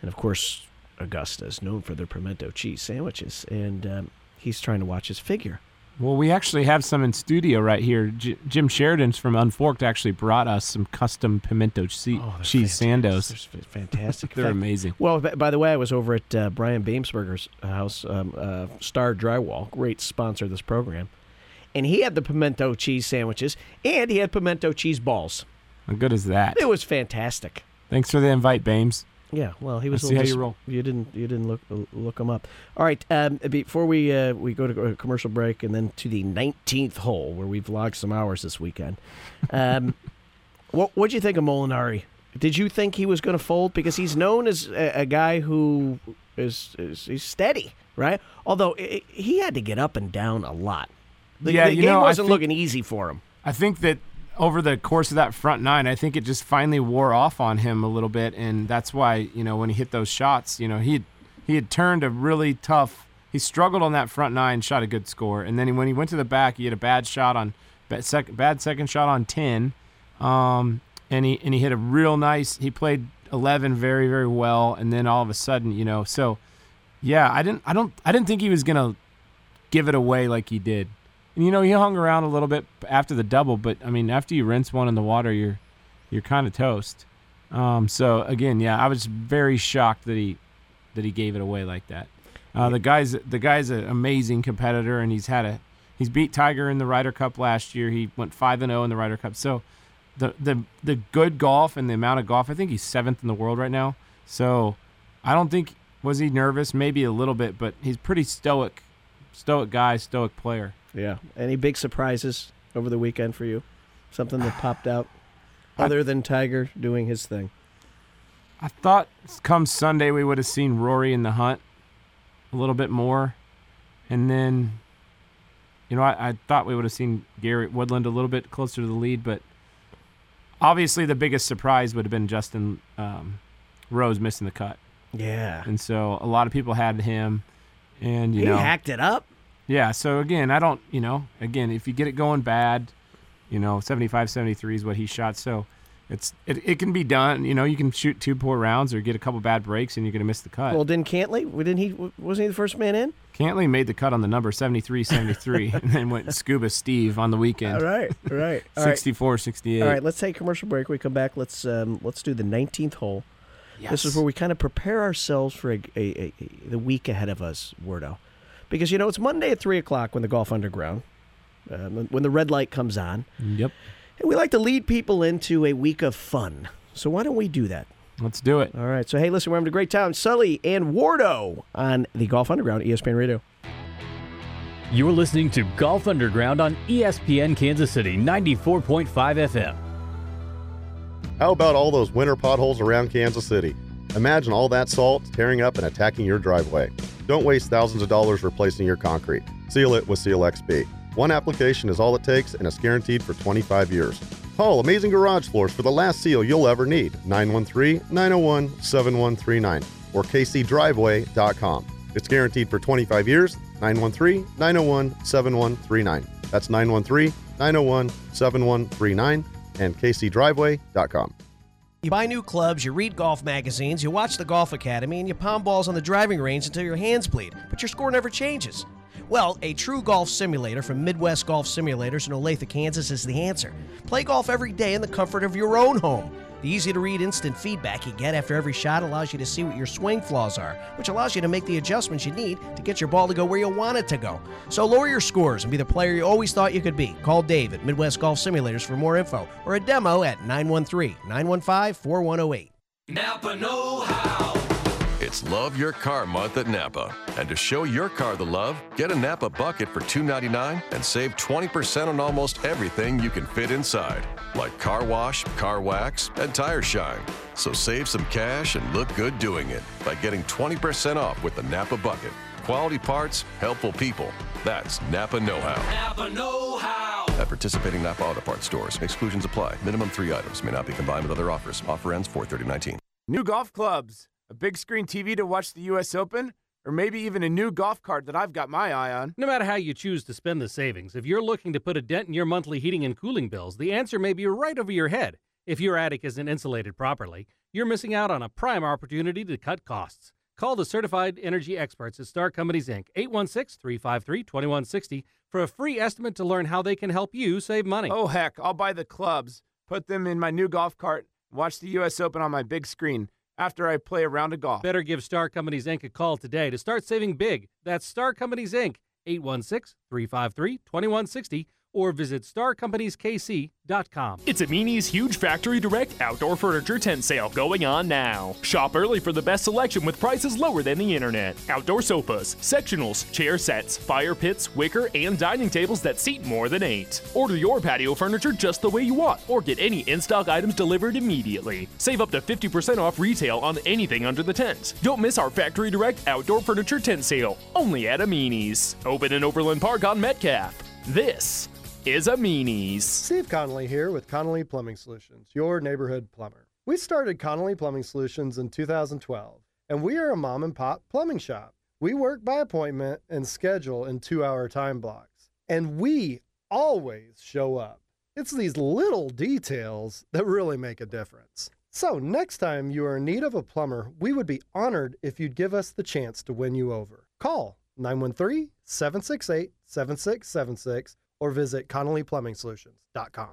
and of course Augusta is known for their pimento cheese sandwiches, and um, he's trying to watch his figure. Well, we actually have some in studio right here. J- Jim Sheridan's from Unforked actually brought us some custom pimento che- cheese sandos. They're fantastic. [LAUGHS] They're fact- amazing. Well, by the way, I was over at uh, Brian Beamsberger's house, um, uh, Star Drywall, great sponsor of this program, and he had the pimento cheese sandwiches, and he had pimento cheese balls. How good is that? It was fantastic. Thanks for the invite, Bames. Yeah, well, he was. I a see how little you roll. You didn't. You didn't look look him up. All right. Um, before we uh, we go to a commercial break and then to the 19th hole where we've logged some hours this weekend. Um, [LAUGHS] what what'd you think of Molinari? Did you think he was going to fold because he's known as a, a guy who is, is he's steady, right? Although i he had to get up and down a lot. The, Yeah, the you game know, wasn't think- looking easy for him. I think that over the course of that front nine, I think it just finally wore off on him a little bit, and that's why you know when he hit those shots, you know he he had turned a really tough. He struggled on that front nine, shot a good score, and then when he went to the back, he had a bad shot on bad second, bad second shot on ten, um, and he and he hit a real nice. He played eleven very very well, and then all of a sudden, you know, so yeah, I didn't I don't I didn't think he was gonna give it away like he did. And you know, he hung around a little bit after the double, but I mean, after you rinse one in the water, you're you're kind of toast. Um, so again, yeah, I was very shocked that he that he gave it away like that. Uh, the guy's the guy's an amazing competitor, and he's had a he's beat Tiger in the Ryder Cup last year. He went five and zero in the Ryder Cup. So the the the good golf and the amount of golf, I think he's seventh in the world right now. So I don't think was he nervous, maybe a little bit, but he's pretty stoic, stoic guy, stoic player. Yeah. Any big surprises over the weekend for you? Something that [SIGHS] popped out other than Tiger doing his thing? I thought come Sunday we would have seen Rory in the hunt a little bit more, and then you know, I, I thought we would have seen Garrett Woodland a little bit closer to the lead, but obviously the biggest surprise would have been Justin um, Rose missing the cut. Yeah. And so a lot of people had him, and you he know, hacked it up. Yeah. So again, I don't, you know, again, if you get it going bad, you know, 75, 73 is what he shot. So it's it, it can be done. You know, you can shoot two poor rounds or get a couple bad breaks, and you're gonna miss the cut. Well, didn't Cantlay? Didn't he? Wasn't he the first man in? Cantlay made the cut on the number 73 73 [LAUGHS] and then went scuba Steve on the weekend. All right, all right. [LAUGHS] All right. 64 68. All right, let's take a commercial break. We come back. Let's um, let's do the 19th hole. This is where we kind of prepare ourselves for a, a, a, a- the week ahead of us, Wardo, because you know it's Monday at three o'clock when the Golf Underground, um, when the red light comes on. Yep. And we like to lead people into a week of fun. So why don't we do that? Let's do it. All right. So hey, listen, we're having a great time. Sully and Wardo on the Golf Underground, ESPN Radio. You're listening to Golf Underground on ESPN Kansas City 94.5 FM. How about all those winter potholes around Kansas City? Imagine all that salt tearing up and attacking your driveway. Don't waste thousands of dollars replacing your concrete. Seal it with Seal XP. One application is all it takes and it's guaranteed for 25 years. Call Amazing Garage Floors for the last seal you'll ever need. 913 901 7139 or kcdriveway.com. It's guaranteed for 25 years. 913 901 7139. That's 913 901 7139 and kcdriveway.com. You buy new clubs, you read golf magazines, you watch the Golf Academy, and you pound balls on the driving range until your hands bleed, but your score never changes. Well, a true golf simulator from Midwest Golf Simulators in Olathe, Kansas is the answer. Play golf every day in the comfort of your own home. The easy to read instant feedback you get after every shot allows you to see what your swing flaws are, which allows you to make the adjustments you need to get your ball to go where you want it to go. So lower your scores and be the player you always thought you could be. Call Dave at Midwest Golf Simulators for more info or a demo at 913 915 4108. Napa Know How. It's Love Your Car Month at Napa. And to show your car the love, get a Napa bucket for $2.99 and save 20% on almost everything you can fit inside, like car wash, car wax, and tire shine. So save some cash and look good doing it by getting 20% off with the Napa bucket. Quality parts, helpful people. That's Napa Know How. Napa Know How. At participating Napa Auto Parts stores, exclusions apply. Minimum three items may not be combined with other offers. Offer ends 43019. New golf clubs, a big screen TV to watch the U.S. Open, or maybe even a new golf cart that I've got my eye on. No matter how you choose to spend the savings, if you're looking to put a dent in your monthly heating and cooling bills, the answer may be right over your head. If your attic isn't insulated properly, you're missing out on a prime opportunity to cut costs. Call the certified energy experts at Star Companies Inc. 816 353 2160 for a free estimate to learn how they can help you save money. Oh, heck, I'll buy the clubs, put them in my new golf cart, watch the U.S. Open on my big screen after I play a round of golf. Better give Star Companies Inc. a call today to start saving big. That's Star Companies Inc. 816 353 2160 or visit starcompanieskc.com. It's a Amini's huge factory direct outdoor furniture tent sale going on now. Shop early for the best selection with prices lower than the internet. Outdoor sofas, sectionals, chair sets, fire pits, wicker, and dining tables that seat more than eight. Order your patio furniture just the way you want or get any in stock items delivered immediately. Save up to 50% off retail on anything under the tent. Don't miss our factory direct outdoor furniture tent sale only at Amini's. Open in Overland Park on Metcalf. This is Amini's. Steve Connolly here with Connolly Plumbing Solutions, your neighborhood plumber. We started Connolly Plumbing Solutions in 2012, and we are a mom and pop plumbing shop. We work by appointment and schedule in two hour time blocks, and we always show up. It's these little details that really make a difference. So, next time you are in need of a plumber, we would be honored if you'd give us the chance to win you over. Call 913 768 7676 or visit ConnollyPlumbingSolutions.com.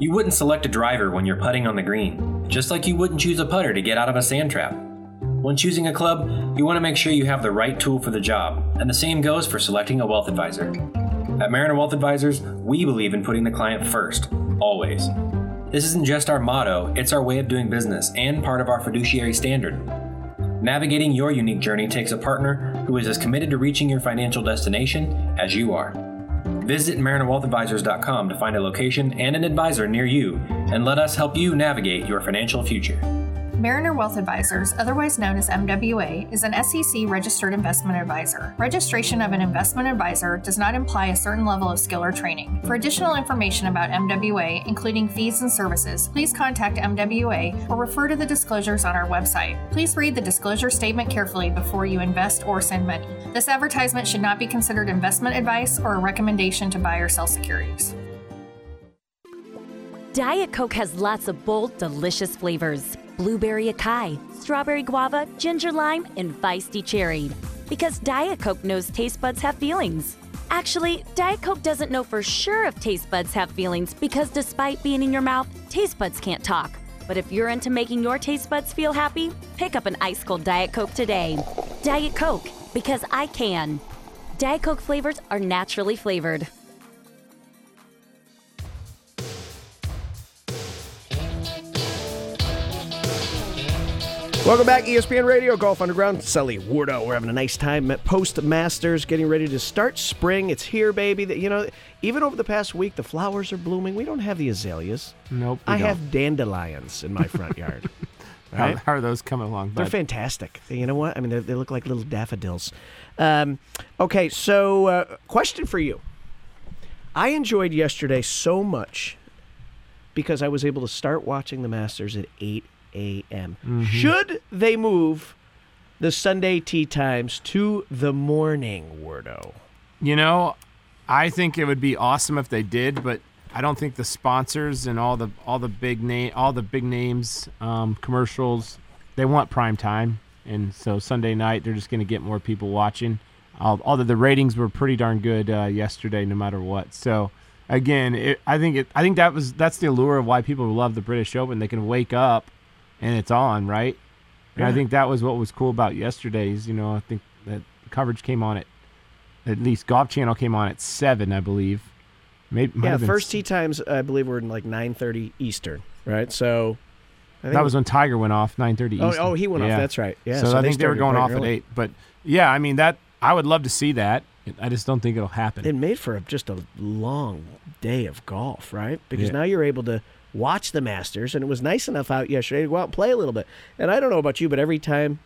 You wouldn't select a driver when you're putting on the green, just like you wouldn't choose a putter to get out of a sand trap. When choosing a club, you want to make sure you have the right tool for the job, and the same goes for selecting a wealth advisor. At Mariner Wealth Advisors, we believe in putting the client first, always. This isn't just our motto, it's our way of doing business and part of our fiduciary standard. Navigating your unique journey takes a partner who is as committed to reaching your financial destination as you are. Visit MarinerWealthAdvisors.com to find a location and an advisor near you and let us help you navigate your financial future. Mariner Wealth Advisors, otherwise known as MWA, is an SEC registered investment advisor. Registration of an investment advisor does not imply a certain level of skill or training. For additional information about MWA, including fees and services, please contact MWA or refer to the disclosures on our website. Please read the disclosure statement carefully before you invest or send money. This advertisement should not be considered investment advice or a recommendation to buy or sell securities. Diet Coke has lots of bold, delicious flavors blueberry acai, strawberry guava, ginger lime, and feisty cherry. Because Diet Coke knows taste buds have feelings. Actually, Diet Coke doesn't know for sure if taste buds have feelings because despite being in your mouth, taste buds can't talk. But if you're into making your taste buds feel happy, pick up an ice cold Diet Coke today. Diet Coke, because I can. Diet Coke flavors are naturally flavored. Welcome back, ESPN Radio, Golf Underground. Sully Wardo. We're having a nice time at Post Masters, getting ready to start spring. It's here, baby. That you know, even over the past week, the flowers are blooming. We don't have the azaleas. Nope. we I don't. have dandelions in my front yard. [LAUGHS] How, Right? how are those coming along? They're fantastic. You know what? I mean, they they look like little daffodils. Um, okay, so uh, question for you. I enjoyed yesterday so much because I was able to start watching the Masters at 8 a.m. Mhm. Should they move the Sunday tea times to the morning, Wardo? You know, I think it would be awesome if they did, but I don't think the sponsors and all the all the big name all the big names um, commercials they want prime time, and so Sunday night they're just going to get more people watching. Al- Although the ratings were pretty darn good uh, yesterday, no matter what. So again, it, I think it, I think that was that's the allure of why people love the British Open. They can wake up and it's on, right? And I think that was what was cool about yesterday's. You know, I think that coverage came on at at least Golf Channel came on at seven, I believe. Maybe Yeah, first tee times I believe were in like 9:30 Eastern, right? So I think that was when Tiger went off, nine thirty. Oh, oh, he went off, that's right. Yeah, so, so I think they were going off and at eight. But yeah, I mean that I would love to see that. I just don't think it'll happen. It made for a, just a long day of golf, right? Because Yeah. now you're able to watch the Masters, and it was nice enough out yesterday to go out and play a little bit. And I don't know about you, but every time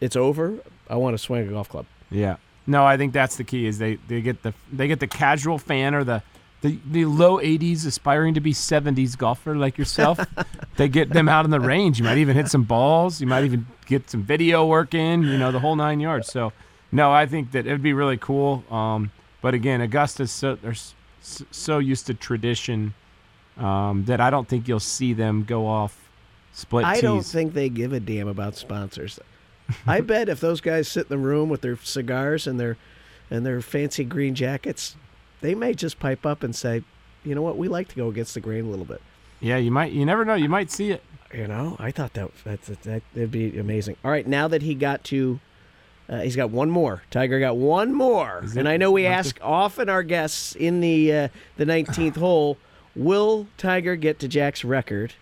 it's over, I want to swing a golf club. Yeah. No, I think that's the key. Is they, they get the they get the casual fan or the the, the low 80s aspiring to be 70s golfer like yourself. [LAUGHS] they get them out on the range. You might even hit some balls. You might even get some video work in. You know the whole nine yards. So no, I think that it would be really cool. Um, but again, Augusta's so they're s- s- so used to tradition um, that I don't think you'll see them go off split I tees. don't think they give a damn about sponsors. I bet if those guys sit in the room with their cigars and their and their fancy green jackets, they may just pipe up and say, "You know what? We like to go against the grain a little bit." yeah, you might. You never know. You might see it. You know, I thought that that that that would be amazing. All right, now that he got to, uh, he's got one more. Tiger got one more, and I know we ask often our guests in the uh, the nineteenth hole, will Tiger get to Jack's record?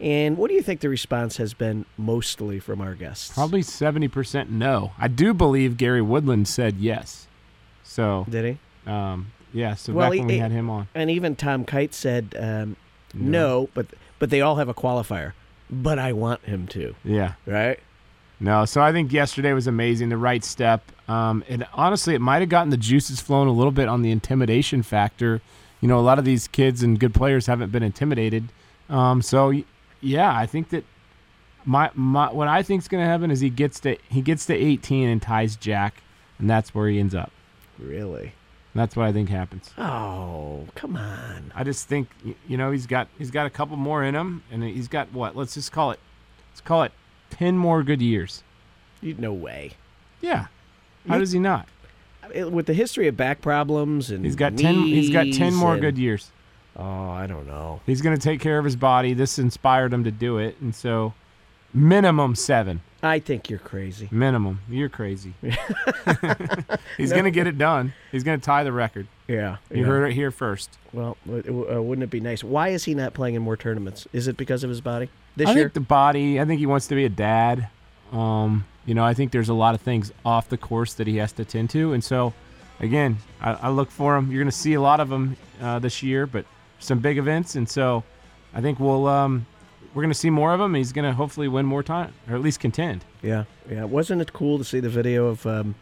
And what do you think the response has been mostly from our guests? Probably seventy percent no. I do believe Gary Woodland said yes. So did he? Um, yeah. So well, back when he- we had him on. and even Tom Kite said um, no, but but they all have a qualifier. But I want him to. Yeah. Right. No. So I think yesterday was amazing. The right step. Um, and honestly, it might have gotten the juices flowing a little bit on the intimidation factor. You know, a lot of these kids and good players haven't been intimidated. Um, so yeah, I think that my my what I think is going to happen is he gets to he gets to 18 and ties Jack, and that's where he ends up. Really? That's what I think happens. Oh, come on. I just think you know he's got he's got a couple more in him, and he's got what? Let's just call it. Let's call it ten more good years. No way. Yeah. How does he not? It- With the history of back problems and He's got ten. He's got ten more and- good years. Oh, I don't know. He's going to take care of his body. This inspired him to do it, and so minimum seven. I think you're crazy. Minimum. You're crazy. [LAUGHS] [LAUGHS] he's No. going to get it done. He's going to tie the record. Yeah, You yeah. heard it here first. Well, uh, wouldn't it be nice? Why is he not playing in more tournaments? Is it because of his body this I year? think the body. I think he wants to be a dad. Um, you know, I think there's a lot of things off the course that he has to tend to, and so, again, I, I look for him. You're going to see a lot of them uh, this year, but some big events, and so, I think we'll um, we're going to see more of him. He's going to hopefully win more time, or at least contend. Yeah, yeah. Wasn't it cool to see the video of um,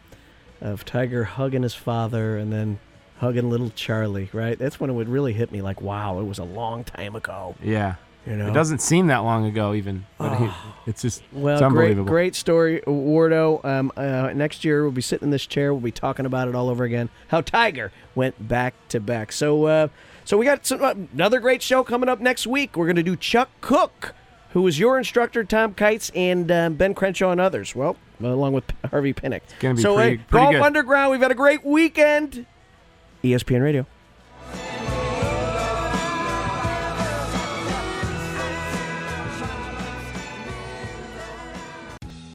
of Tiger hugging his father and then hugging little Charlie? Right. That's when it would really hit me. Like, wow, it was a long time ago. Yeah. You know? It doesn't seem that long ago, even. Oh. it's just Well, it's great, unbelievable. great story, Wardo. Um, uh, next year we'll be sitting in this chair. We'll be talking about it all over again. How Tiger went back to back. So, uh, so we got some, uh, another great show coming up next week. We're going to do Chuck Cook, who was your instructor, Tom Kite's, and um, Ben Crenshaw and others. Well, along with Harvey Penick. gonna be so, pretty- pretty Golf good. Underground. We've had a great weekend. ESPN Radio.